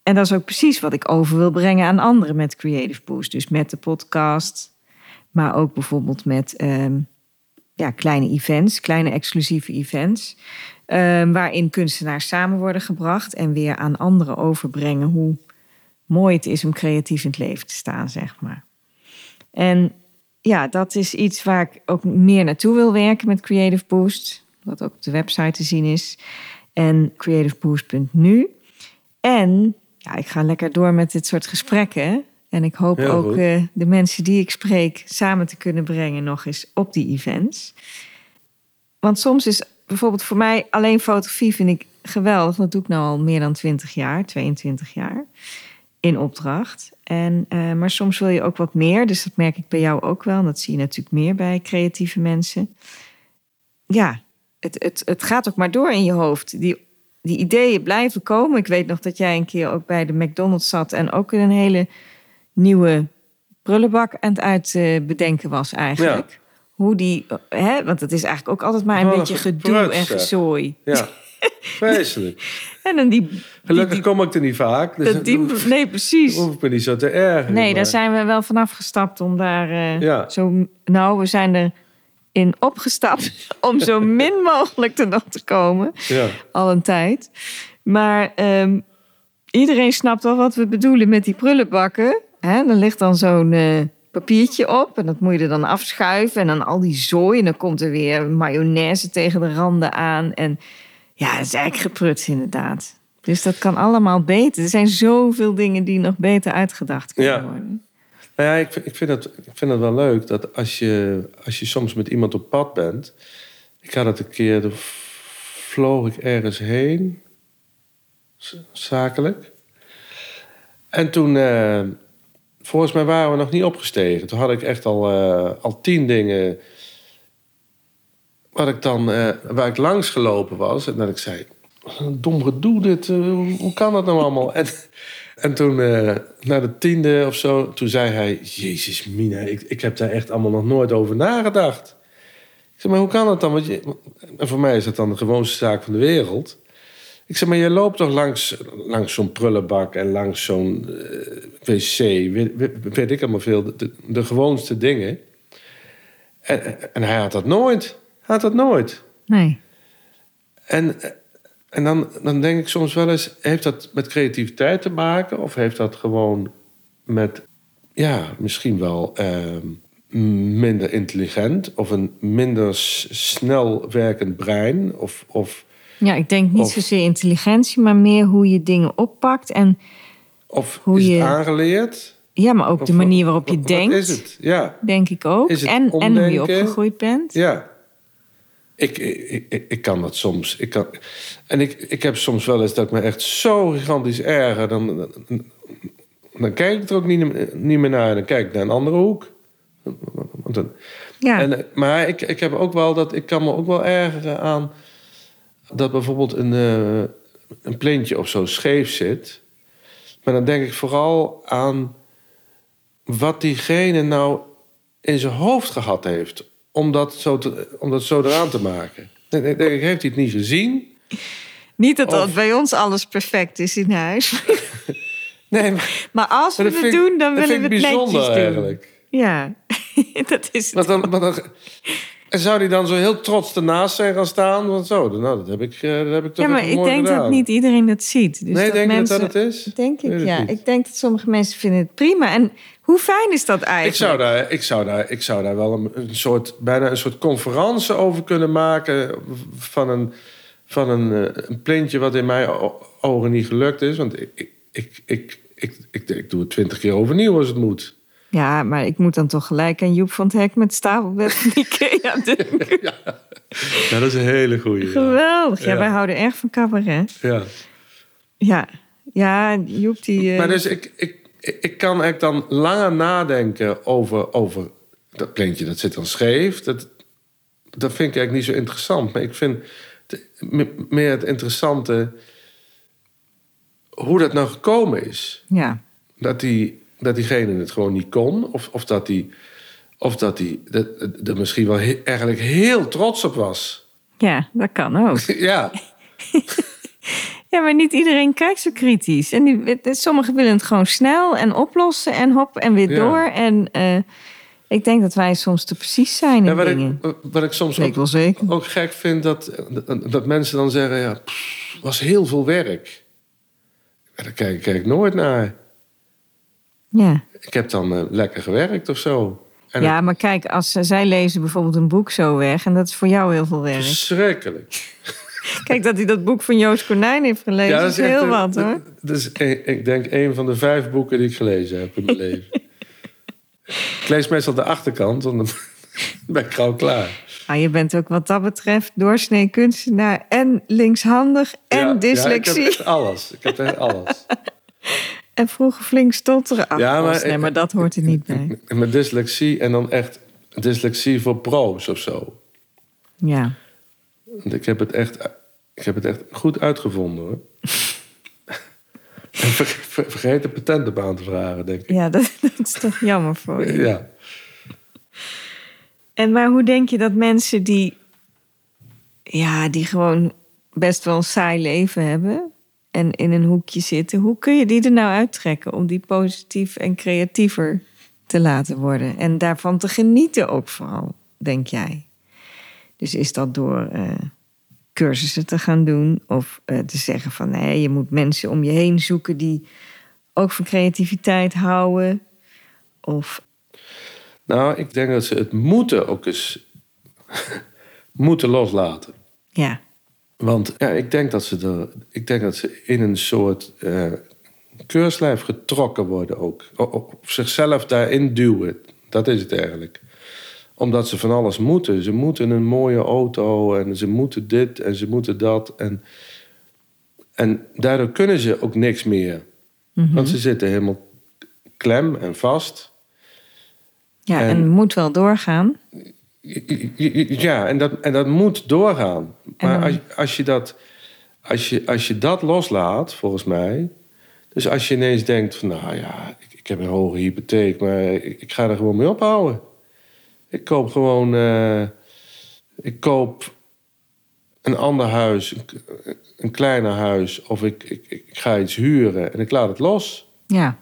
En dat is ook precies wat ik over wil brengen aan anderen met Creative Boost. Dus met de podcast, maar ook bijvoorbeeld met ehm, ja, kleine events, kleine exclusieve events. waarin kunstenaars samen worden gebracht en weer aan anderen overbrengen hoe mooi het is om creatief in het leven te staan, zeg maar. En ja, dat is iets waar ik ook meer naartoe wil werken met Creative Boost. Wat ook op de website te zien is. En creativeboost.nu. En ja, ik ga lekker door met dit soort gesprekken. En ik hoop Heel ook eh, de mensen die ik spreek samen te kunnen brengen nog eens op die events. Want soms is bijvoorbeeld voor mij alleen fotografie vind ik geweldig. Dat doe ik nou al meer dan 20 jaar, 22 jaar in opdracht. En, eh, maar soms wil je ook wat meer. Dus dat merk ik bij jou ook wel. En dat zie je natuurlijk meer bij creatieve mensen. Ja, het, het, het gaat ook maar door in je hoofd. Die, die ideeën blijven komen. Ik weet nog dat jij een keer ook bij de McDonald's zat... en ook een hele nieuwe prullenbak aan het uitbedenken was eigenlijk. Hoe die, hè, want het is eigenlijk ook altijd maar een beetje gedoe en gezooi. Ja, vreselijk. En dan die... Gelukkig kom ik er niet vaak. Dus dat die nee, precies. hoef ik me niet zo te ergeren. Nee, maar- daar zijn we wel vanaf gestapt om daar eh, Ja. zo. Nou, we zijn er in opgestapt om zo min mogelijk er nog te komen. Ja. Al een tijd. Maar ehm, iedereen snapt wel wat we bedoelen met die prullenbakken. Hè? Dan ligt dan zo'n eh, papiertje op en dat moet je er dan afschuiven. En dan al die zooi. En dan komt er weer mayonaise tegen de randen aan. En ja, dat is eigenlijk gepruts inderdaad. Dus dat kan allemaal beter. Er zijn zoveel dingen die nog beter uitgedacht kunnen Ja. worden. Nou ja, ik, vind- ik, vind het, ik vind het wel leuk dat als je, als je soms met iemand op pad bent. Ik had het een keer, vloog ik ergens heen, zakelijk. En toen, eh, volgens mij waren we nog niet opgestegen. Toen had ik echt al, eh, al tien dingen wat ik dan, eh, waar ik langs gelopen was. En dat ik zei, dom gedoe dit, eh, hoe, kan dat nou allemaal? En, en toen, eh na de tiende of zo, toen zei hij... Jezus, Mina, ik, ik heb daar echt allemaal nog nooit over nagedacht. Ik zei, maar hoe kan dat dan? Want je, en voor mij is dat dan de gewoonste zaak van de wereld. Ik zei, maar je loopt toch langs, langs zo'n prullenbak en langs zo'n wc... Weet ik allemaal veel, de, de, de gewoonste dingen. En, en hij had dat nooit. Had dat nooit. Nee. En, en dan, dan denk ik soms wel eens, heeft dat met creativiteit te maken? Of heeft dat gewoon met, ja, misschien wel ehm, minder intelligent... of een minder snel werkend brein? Of, of, Ja, ik denk niet Of- zozeer intelligentie, maar meer hoe je dingen oppakt. En of Hoe is je- het aangeleerd? ja, maar ook Of de manier waarop je wat- denkt. Wat is het? Ja, Denk ik ook. En, en hoe je opgegroeid bent. ja. Ik, ik, ik, ik kan dat soms. Ik kan, en ik, ik heb soms wel eens dat ik me echt zo gigantisch erger. Dan, dan, dan kijk ik er ook niet, niet meer naar. Dan kijk ik naar een andere hoek. Want dan, Ja, en, maar ik, ik heb ook wel dat ik kan me ook wel ergeren aan dat bijvoorbeeld een, eh, een plintje of zo scheef zit. Maar dan denk ik vooral aan wat diegene nou in zijn hoofd gehad heeft om dat zo, te, om dat zo eraan te maken. Denk ik, heeft hij het niet gezien? niet dat, of- dat bij ons alles perfect is in huis. Nee, maar, Maar als we maar het doen, dan willen we het netjes bijzonder doen. eigenlijk. Ja, dat is het. Want dan, maar dan, en zou hij dan zo heel trots ernaast zijn gaan staan? Want zo, nou, dat heb ik, eh, dat heb ik toch Ja, maar ik denk gedaan. dat niet iedereen dat ziet. Dus nee, dat denk je mensen, dat dat het is? Denk ik, ja. Ik denk dat sommige mensen vinden het prima. En hoe fijn is dat eigenlijk? Ik zou, daar, ik, zou daar, ik zou daar wel een, een soort, bijna een soort conferentie over kunnen maken... van een, van een, eh, een plintje wat in mijn ogen niet gelukt is. Want ik, ik, ik, ik, ik, ik, ik doe het twintig keer overnieuw als het moet. Ja, maar ik moet dan toch gelijk aan Joep van het Hek met stapelbed van Ikea denken. Ja, dat is een hele goeie. Geweldig. Ja, Ja. wij houden erg van cabaret. Ja. Ja, ja Joep die... eh, Maar dus ik, ik, ik kan echt dan langer nadenken over, over dat plintje, dat zit dan scheef. Dat, dat vind ik eigenlijk niet zo interessant. Maar ik vind het- meer het interessante hoe dat nou gekomen is. Ja, Dat, die, dat diegene het gewoon niet kon. Of, of dat die, of dat die dat, er misschien wel he- eigenlijk heel trots op was. ja, dat kan ook. ja, Ja, maar niet iedereen kijkt zo kritisch. En die, sommigen willen het gewoon snel en oplossen en hop en weer Ja. door. En eh, ik denk dat wij soms te precies zijn in ja wat, dingen. ik, wat ik soms ik ook gek vind dat, dat mensen dan zeggen: ja, pff, was heel veel werk. Ja, daar kijk, kijk ik nooit naar. Ja. Ik heb dan eh, lekker gewerkt of zo. En ja, maar kijk, als eh, zij lezen bijvoorbeeld een boek zo weg... en dat is voor jou heel veel werk. verschrikkelijk. Kijk, dat hij dat boek van Joost Konijn heeft gelezen, Ja, is heel een- wat hoor. Dat is, een- ik denk, een van de vijf boeken die ik gelezen heb in mijn leven. ik lees meestal de achterkant, want dan ben ik gauw klaar. Nou, je bent ook wat dat betreft doorsnee kunstenaar en linkshandig en Ja, dyslexie. Ja, ik heb echt alles. Ik heb echt alles. En vroeger flink stotteren. Ach, Ja, maar nee, ik- maar dat hoort er niet bij. Met dyslexie en dan echt dyslexie voor pro's of zo. Ja. Ik heb het echt, ik heb het echt goed uitgevonden hoor. En ver- ver- vergeet de patent op aan te vragen, denk ik. Ja, dat, dat is toch jammer voor je. Ja. En maar hoe denk je dat mensen die, ja, die gewoon best wel een saai leven hebben en in een hoekje zitten, hoe kun je die er nou uittrekken om die positief en creatiever te laten worden en daarvan te genieten ook vooral, denk jij? Dus is dat door eh, cursussen te gaan doen of eh, te zeggen van nee, je moet mensen om je heen zoeken die ook van creativiteit houden? Of Nou, ik denk dat ze het moeten ook eens moeten loslaten. ja, Want ja, ik denk dat ze er, ik denk dat ze in een soort eh keurslijf getrokken worden ook. O- o- Of zichzelf daarin duwen. Dat is het eigenlijk. Omdat ze van alles moeten. Ze moeten een mooie auto en ze moeten dit en ze moeten dat. En, en daardoor kunnen ze ook niks meer. Want ze zitten helemaal klem en vast. Ja, en, moet wel doorgaan. Ja, en dat, en dat moet doorgaan. Maar als, als, je dat, als, je, als je dat loslaat, volgens mij. Dus als je ineens denkt: van, nou ja, ik, ik heb een hoge hypotheek, maar ik, ik ga er gewoon mee ophouden. Ik koop gewoon. eh, ik koop een ander huis, een, een kleiner huis, of ik, ik, ik ga iets huren en ik laat het los. Ja,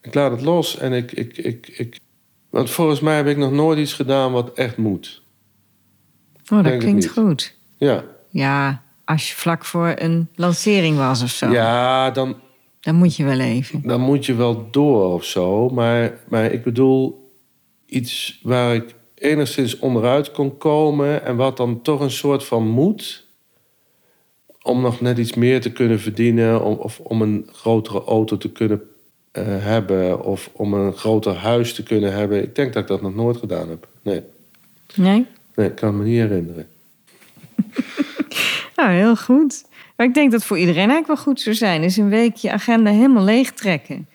Ik laat het los en ik, ik, ik, ik. Want volgens mij heb ik nog nooit iets gedaan wat echt moet. oh, dat Denk klinkt goed. Ja. Ja, als je vlak voor een lancering was of zo, Ja, dan, dan moet je wel even. dan moet je wel door of zo. Maar, maar ik bedoel iets waar ik enigszins onderuit kon komen... en wat dan toch een soort van moet... om nog net iets meer te kunnen verdienen... Om, of om een grotere auto te kunnen eh, hebben... of om een groter huis te kunnen hebben. Ik denk dat ik dat nog nooit gedaan heb. Nee, Nee? nee ik kan me niet herinneren. Nou, heel goed. Maar ik denk dat voor iedereen eigenlijk wel goed zou zijn. Is een week je agenda helemaal leeg trekken.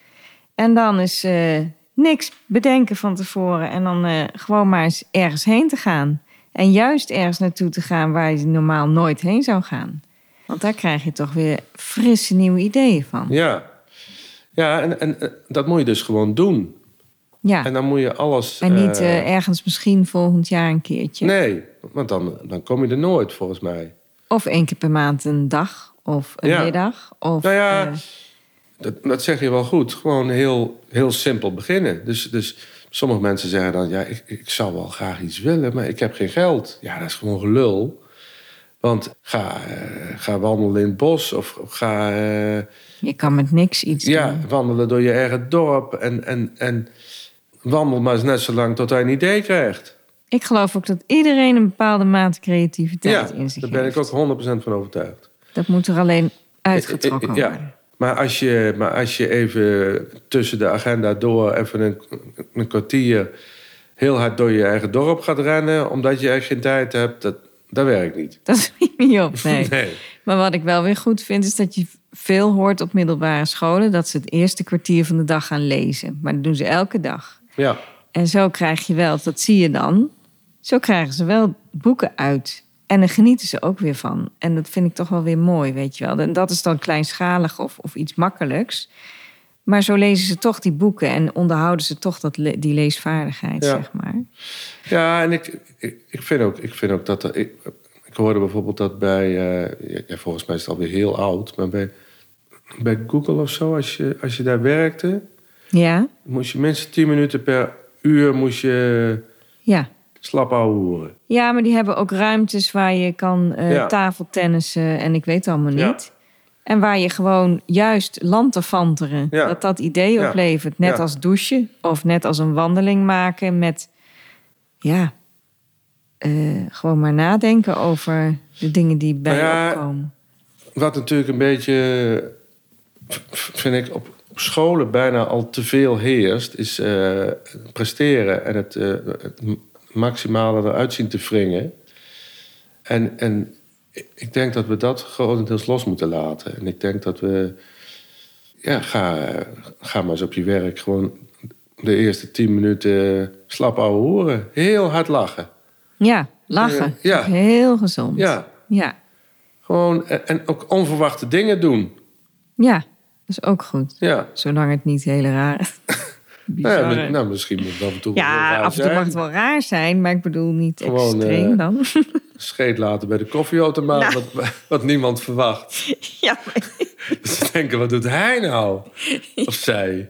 En dan is eh, niks bedenken van tevoren. En dan eh, gewoon maar eens ergens heen te gaan. En juist ergens naartoe te gaan waar je normaal nooit heen zou gaan. Want daar krijg je toch weer frisse nieuwe ideeën van. Ja, ja en, en eh, dat moet je dus gewoon doen. Ja, En dan moet je alles... en niet eh, ergens misschien volgend jaar een keertje. Nee, want dan, dan kom je er nooit, volgens mij. Of één keer per maand een dag. Of een Ja. middag. Of, Nou ja, Dat, dat zeg je wel goed. Gewoon heel, heel simpel beginnen. Dus, dus sommige mensen zeggen dan... ja, ik, ik zou wel graag iets willen, maar ik heb geen geld. Ja, dat is gewoon gelul. Want ga, eh, ga wandelen in het bos of, of ga eh, je kan met niks iets ja, doen. wandelen door je eigen dorp. En, en, en wandel maar eens net zo lang tot hij een idee krijgt. Ik geloof ook dat iedereen een bepaalde mate creativiteit Ja, in zich daar ben heeft. ik ook 100% van overtuigd. Dat moet er alleen uitgetrokken Ja. Maar als je, maar als je even tussen de agenda door even een, een kwartier heel hard door je eigen dorp gaat rennen, omdat je echt geen tijd hebt, dat, dat werkt niet. Dat schiet niet op, nee. Nee. Maar wat ik wel weer goed vind, is dat je veel hoort op middelbare scholen... dat ze het eerste kwartier van de dag gaan lezen. Maar dat doen ze elke dag. Ja, En zo krijg je wel, dat zie je dan... zo krijgen ze wel boeken uit. En daar genieten ze ook weer van. En dat vind ik toch wel weer mooi, weet je wel. En dat is dan kleinschalig of, of iets makkelijks. Maar zo lezen ze toch die boeken... en onderhouden ze toch dat le- die leesvaardigheid, Ja. zeg maar. ja en ik, ik, ik, vind ook, ik vind ook dat... Ik, ik hoorde bijvoorbeeld dat bij... eh, ja, volgens mij is het alweer heel oud, maar bij, bij Google of zo, als je, als je daar werkte... Ja, moest je minstens 10 minuten per uur moest je ja. Slap houden. Ja, maar die hebben ook ruimtes waar je kan eh Ja. tafeltennissen en ik weet het allemaal Ja. niet. En waar je gewoon juist lantefanteren, Ja. dat dat idee oplevert. Net als douchen of net als een wandeling maken met, ja, eh, gewoon maar nadenken over de dingen die bij Nou je opkomen. Wat natuurlijk een beetje, vind ik, op, scholen bijna al te veel heerst, is eh, presteren en het, het maximale eruit zien te wringen. En, en ik denk dat we dat grotendeels los moeten laten. En ik denk dat we, ja, ga, ga maar eens op je werk gewoon de eerste tien minuten slap ouwe horen. Heel hard lachen. Ja, lachen. Ja. Heel gezond. Ja, Ja. gewoon en, ook onverwachte dingen doen. ja, dat is ook goed. Ja. Zolang het niet hele raar Nou, ja, nou, misschien moet het af en toe Ja, af en toe mag het wel raar zijn, maar ik bedoel niet Gewoon, extreem eh, dan. Scheet laten bij de koffieautomaat, Nou. wat, wat niemand verwacht. ja, maar- Dus ze denken, wat doet hij nou? Of zij.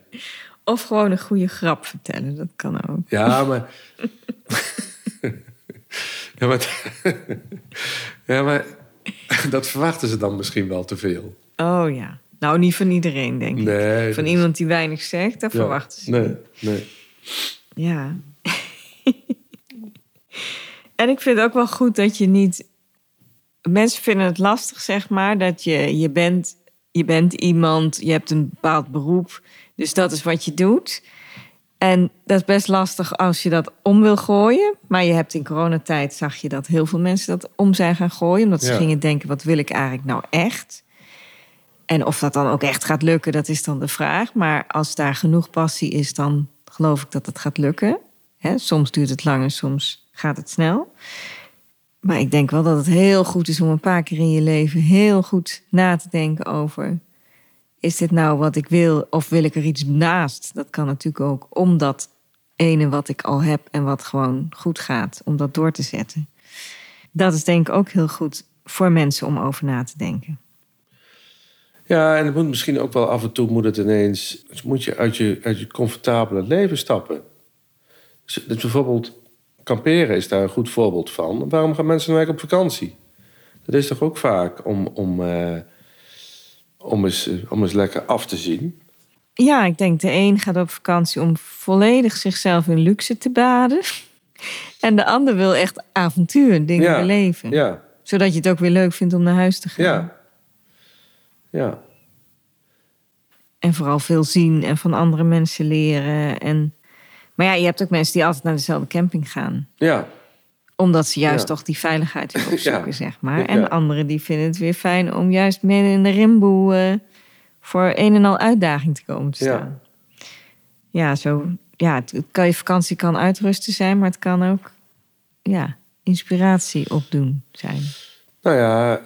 of gewoon een goede grap vertellen, dat kan ook. Ja, maar... ja, maar... ja, maar... Dat verwachten ze dan misschien wel te veel. Oh ja. Nou, niet van iedereen, denk ik. Nee. Van dat- iemand die weinig zegt, dat ja, verwachten ze Nee, niet. nee. Ja. en ik vind het ook wel goed dat je niet... Mensen vinden het lastig, zeg maar, dat je, je, bent, je bent iemand, je hebt een bepaald beroep, dus dat is wat je doet. En dat is best lastig als je dat om wil gooien. Maar je hebt in coronatijd, zag je dat heel veel mensen dat om zijn gaan gooien. Omdat ze Ja. gingen denken, wat wil ik eigenlijk nou echt? En of dat dan ook echt gaat lukken, dat is dan de vraag. Maar als daar genoeg passie is, dan geloof ik dat het gaat lukken. Soms duurt het lang en soms gaat het snel. Maar ik denk wel dat het heel goed is om een paar keer in je leven heel goed na te denken over: is dit nou wat ik wil of wil ik er iets naast? Dat kan natuurlijk ook om dat ene wat ik al heb en wat gewoon goed gaat, om dat door te zetten. Dat is denk ik ook heel goed voor mensen om over na te denken. Ja, en het moet misschien ook wel af en toe moet het ineens... dus moet je uit je, uit je comfortabele leven stappen. Dus, dus bijvoorbeeld kamperen is daar een goed voorbeeld van. Waarom gaan mensen nou eigenlijk op vakantie? Dat is toch ook vaak om, om, eh, om, eens, om eens lekker af te zien. Ja, ik denk de een gaat op vakantie om volledig zichzelf in luxe te baden. En de ander wil echt avontuur, dingen Ja, beleven. Ja, Zodat je het ook weer leuk vindt om naar huis te gaan. ja. Ja, En vooral veel zien en van andere mensen leren. En... Maar ja, je hebt ook mensen die altijd naar dezelfde camping gaan. ja. Omdat ze juist Ja. toch die veiligheid willen opzoeken, Ja. zeg maar. Ja. En anderen die vinden het weer fijn om juist midden in de rimboe... eh, voor een en al uitdaging te komen te staan. Ja, zo... Ja, het kan je vakantie kan uitrusten zijn, maar het kan ook... Ja, inspiratie opdoen zijn. Nou ja,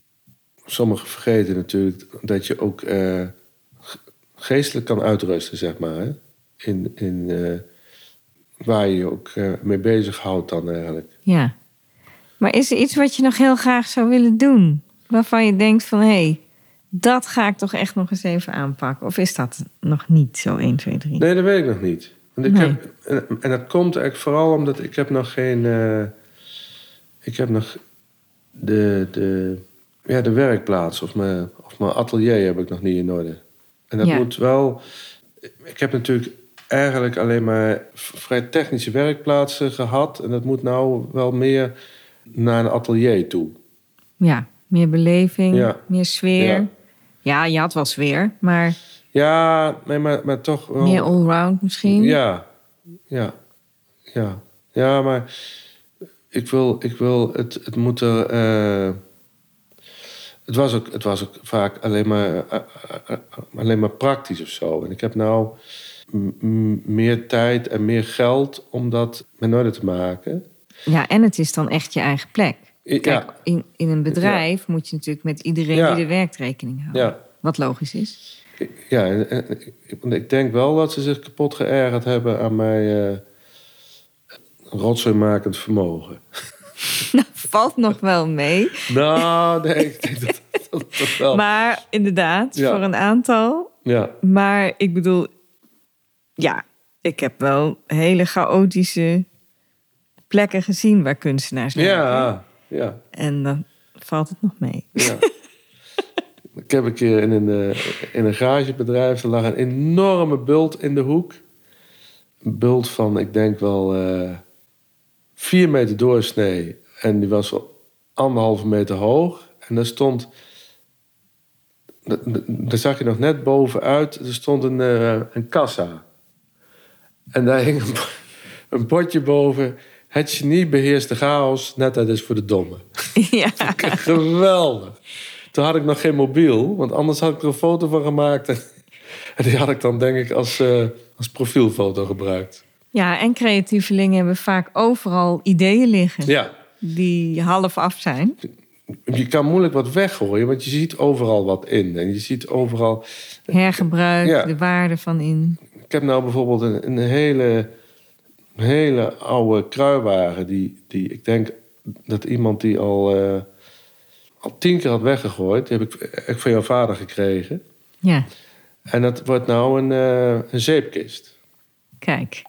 sommigen vergeten natuurlijk dat je ook eh, ge- geestelijk kan uitrusten, zeg maar. Hè? In, in, eh, waar je je ook eh, mee bezighoudt dan eigenlijk. Ja. Maar is er iets wat je nog heel graag zou willen doen? Waarvan je denkt van, hé, hey, dat ga ik toch echt nog eens even aanpakken. Of is dat nog niet zo 1, 2, 3? Nee, dat weet ik nog niet. Want ik Nee. heb, en, en dat komt eigenlijk vooral omdat ik heb nog geen... ik heb nog de, de, ja, de werkplaats of mijn, of mijn atelier heb ik nog niet in orde. En dat Ja. moet wel... Ik heb natuurlijk eigenlijk alleen maar vrij technische werkplaatsen gehad. En dat moet nou wel meer naar een atelier toe. Ja, meer beleving, Ja. meer sfeer. Ja. Ja, je had wel sfeer, maar Ja, nee, maar, maar toch wel... meer allround misschien. Ja, ja, ja. Ja, maar ik wil, ik wil het, het moet er... eh, het, was ook, het was ook vaak alleen maar, eh, eh, eh, alleen maar praktisch of zo. En ik heb nou meer tijd en meer geld om dat met orde te maken. Ja, en het is dan echt je eigen plek. Kijk, ja, in, in een bedrijf moet je natuurlijk met iedereen Ja. die er werkt rekening houden. ja. Wat logisch is. Ja, en, en- ik- denk wel dat ze zich kapot geërgerd hebben aan mijn eh rotzooimakend vermogen. Nou, valt nog wel mee. Nou, nee, ik dat, dat, wel. Maar inderdaad, voor een aantal. Ja. Maar ik bedoel, ja, ik heb wel hele chaotische plekken gezien waar kunstenaars werken. Ja, ja. En dan valt het nog mee. Ja. ik heb een keer in een, eh, in een garagebedrijf, er lag een enorme bult in de hoek. Een bult van, ik denk wel... Eh, vier meter doorsnee en die was anderhalve meter hoog. En daar stond, daar zag je nog net bovenuit, er stond een, eh, een kassa. En daar hing een, potje boven. Het genie beheerst de chaos, net dat is voor de domme. Ja. Geweldig. Toen had ik nog geen mobiel, want anders had ik er een foto van gemaakt. En die had ik dan, denk ik, als, eh, als profielfoto gebruikt ja, en creatievelingen hebben vaak overal ideeën liggen Ja, die half af zijn. je kan moeilijk wat weggooien, want je ziet overal wat in. En je ziet overal... Hergebruik, Ja. de waarde van in. Ik heb nou bijvoorbeeld een, een hele, hele oude kruiwagen... Die, die ik denk dat iemand die al, eh, al tien keer had weggegooid... Die heb ik van jouw vader gekregen. Ja, En dat wordt nou een, eh, een zeepkist. kijk,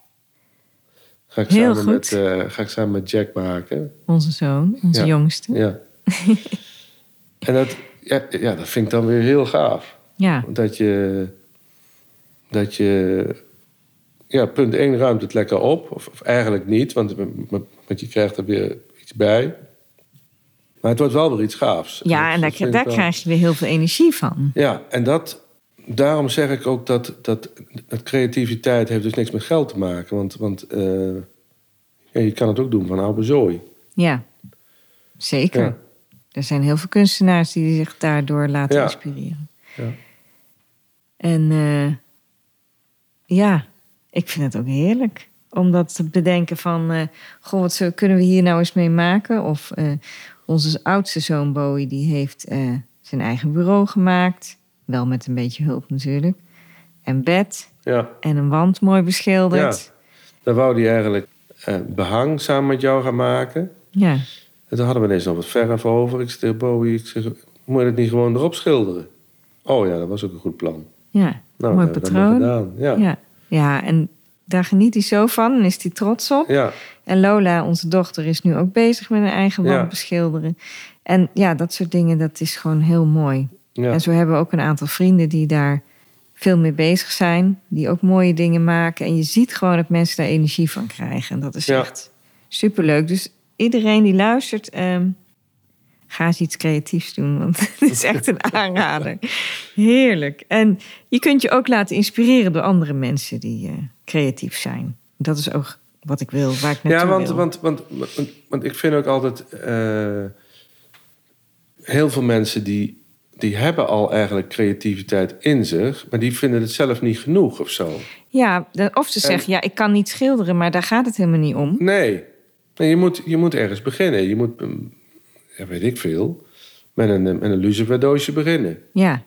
Ga ik, Heel samen goed. met, eh, ga ik samen met Jack maken. onze zoon, onze Ja. jongste. Ja. en dat, ja, ja, dat vind ik dan weer heel gaaf. Ja, Dat je... Dat je... Ja, punt 1 ruimt het lekker op. Of, of eigenlijk niet, want, want je krijgt er weer iets bij. Maar het wordt wel weer iets gaafs. ja en daar, dat daar wel- krijg je weer heel veel energie van. Ja, en dat... Daarom zeg ik ook dat, dat, dat creativiteit heeft dus niks met geld te maken. Want, want eh, ja, je kan het ook doen van oude zooi. Ja, zeker. Ja. Er zijn heel veel kunstenaars die zich daardoor laten Ja. inspireren. Ja. En eh, ja, ik vind het ook heerlijk om dat te bedenken van... eh, goh, wat zo, kunnen we hier nou eens mee maken? Of onze oudste zoon Bowie, die heeft zijn eigen bureau gemaakt. Wel met een beetje hulp natuurlijk. En bed Ja, en een wand mooi beschilderd. daar wou hij eigenlijk eh, behang samen met jou gaan maken. Ja, En toen hadden we ineens nog wat verf over. Ik tegen Bowie, ik zeg, moet je het niet gewoon erop schilderen? Oh ja, dat was ook een goed plan. ja. Nou, mooi patroon. Ja. Ja. ja, en daar geniet hij zo van en is hij trots op. Ja. En Lola, onze dochter, is nu ook bezig met een eigen wand Ja. beschilderen. En ja, dat soort dingen, dat is gewoon heel mooi. Ja. En zo hebben we ook een aantal vrienden die daar veel mee bezig zijn. Die ook mooie dingen maken. En je ziet gewoon dat mensen daar energie van krijgen. En dat is Ja. echt superleuk. Dus iedereen die luistert, ehm, ga eens iets creatiefs doen. Want het is echt een aanrader. Heerlijk. En je kunt je ook laten inspireren door andere mensen die eh, creatief zijn. Dat is ook wat ik wil, waar ik Ja, want, wil. want, want, want, want ik vind ook altijd... eh, heel veel mensen die, die hebben al eigenlijk creativiteit in zich... maar die vinden het zelf niet genoeg of zo. Ja, of ze zeggen, ja, ik kan niet schilderen, maar daar gaat het helemaal niet om. Nee. nee je, moet, je moet ergens beginnen. Je moet, mm, ja, weet ik veel, met een, met een luciferdoosje beginnen. Ja.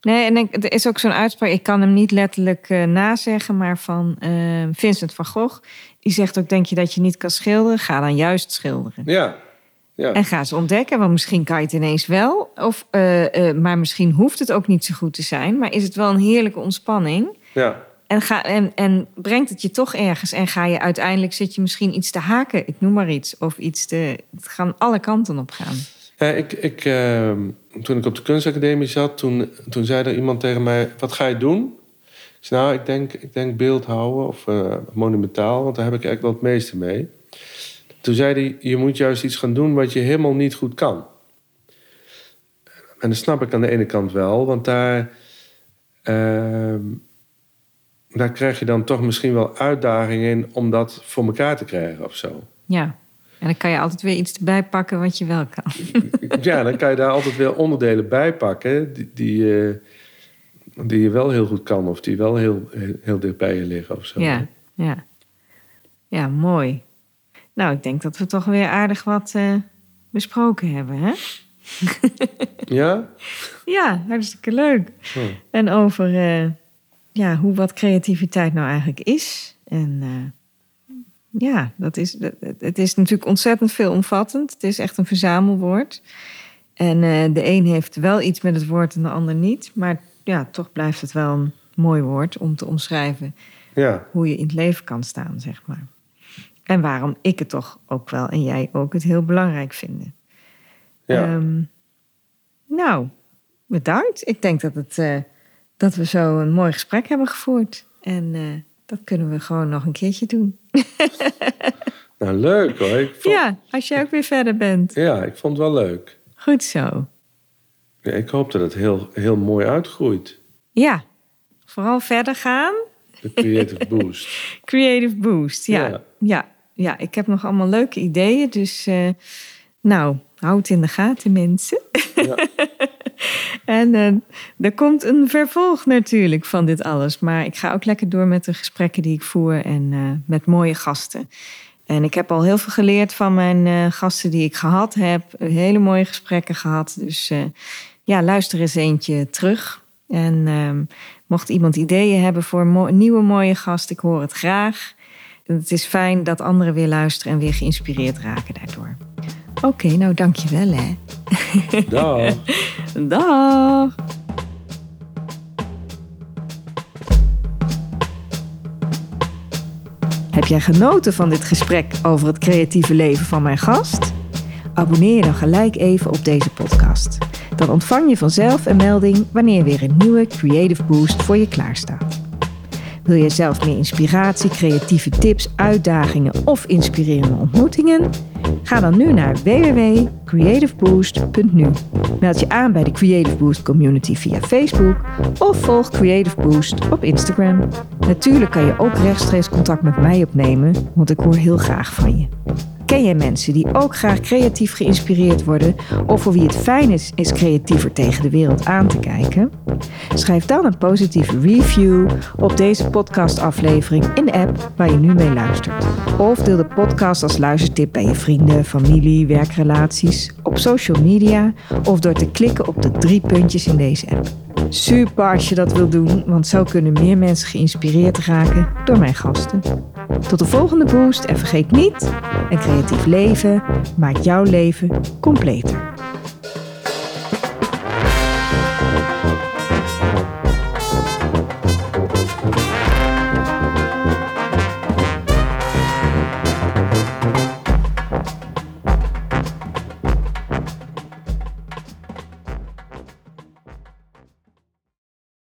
Nee, en er is ook zo'n uitspraak, ik kan hem niet letterlijk eh, nazeggen, maar van eh, Vincent van Gogh. Die zegt ook, denk je dat je niet kan schilderen? Ga dan juist schilderen. Ja. Ja. En ga ze ontdekken, want misschien kan je het ineens wel. Of, eh, eh, maar misschien hoeft het ook niet zo goed te zijn. Maar is het wel een heerlijke ontspanning? ja. En, ga, en, en brengt het je toch ergens? En ga je uiteindelijk, zit je misschien iets te haken, ik noem maar iets. Of iets te, het gaan alle kanten op gaan. Ja, ik, ik, ehm, toen ik op de kunstacademie zat, toen, toen zei er iemand tegen mij: Wat ga je doen? Ik zei: Nou, ik denk, ik denk beeldhouden of eh, monumentaal, want daar heb ik eigenlijk wel het meeste mee. Toen zei hij: Je moet juist iets gaan doen wat je helemaal niet goed kan. en dat snap ik aan de ene kant wel, want daar, ehm, daar krijg je dan toch misschien wel uitdagingen in om dat voor elkaar te krijgen of zo. Ja, en dan kan je altijd weer iets erbij pakken wat je wel kan. Ja, dan kan je daar altijd weer onderdelen bij pakken die, die, eh, die je wel heel goed kan of die wel heel, heel dicht bij je liggen of zo. Ja, ja. Ja, mooi. Nou, ik denk dat we toch weer aardig wat eh, besproken hebben, hè? Ja? Ja, hartstikke leuk. Hm. En over eh, ja, hoe wat creativiteit nou eigenlijk is. En eh, ja, dat is, dat- het is natuurlijk ontzettend veelomvattend. Het is echt een verzamelwoord. En de een heeft wel iets met het woord en de ander niet. Maar ja, toch blijft het wel een mooi woord om te omschrijven Ja, hoe je in het leven kan staan, zeg maar. En waarom ik het toch ook wel en jij ook het heel belangrijk vinden. ja. Ehm, nou, bedankt. Ik denk dat, het, eh, dat we zo een mooi gesprek hebben gevoerd. En eh, dat kunnen we gewoon nog een keertje doen. nou leuk hoor. Ik vond, Ja, als jij ook weer verder bent. ja, ik vond het wel leuk. Goed zo. Ja, ik hoop dat het heel, heel mooi uitgroeit. Ja, vooral verder gaan. De Creative Boost. Creative Boost, ja. Ja. Ja, ja. ik heb nog allemaal leuke ideeën. Dus eh, nou, houd het in de gaten, mensen. Ja. En eh, er komt een vervolg natuurlijk van dit alles. Maar ik ga ook lekker door met de gesprekken die ik voer en eh, met mooie gasten. En ik heb al heel veel geleerd van mijn gasten die ik gehad heb. Hele mooie gesprekken gehad. Dus ja, luister eens eentje terug. En mocht iemand ideeën hebben voor mo- nieuwe mooie gast, ik hoor het graag. Het is fijn dat anderen weer luisteren en weer geïnspireerd raken daardoor. Oké, nou dankjewel hè. Dag. Dag. Heb jij genoten van dit gesprek over het creatieve leven van mijn gast? Abonneer je dan gelijk even op deze podcast. Dan ontvang je vanzelf een melding wanneer weer een nieuwe Creative Boost voor je klaarstaat. Wil je zelf meer inspiratie, creatieve tips, uitdagingen of inspirerende ontmoetingen? Ga dan nu naar www.creativeboost.nu. Meld je aan bij de Creative Boost community via Facebook of volg Creative Boost op Instagram. Natuurlijk kan je ook rechtstreeks contact met mij opnemen, want ik hoor heel graag van je. Ken jij mensen die ook graag creatief geïnspireerd worden of voor wie het fijn is, is creatiever tegen de wereld aan te kijken? Schrijf dan een positieve review op deze podcastaflevering in de app waar je nu mee luistert. Of deel de podcast als luistertip bij je vrienden, familie, werkrelaties, op social media of door te klikken op de drie puntjes in deze app. Super als je dat wil doen, want zo kunnen meer mensen geïnspireerd raken door mijn gasten. Tot de volgende boost en vergeet niet, een creatief leven maakt jouw leven completer.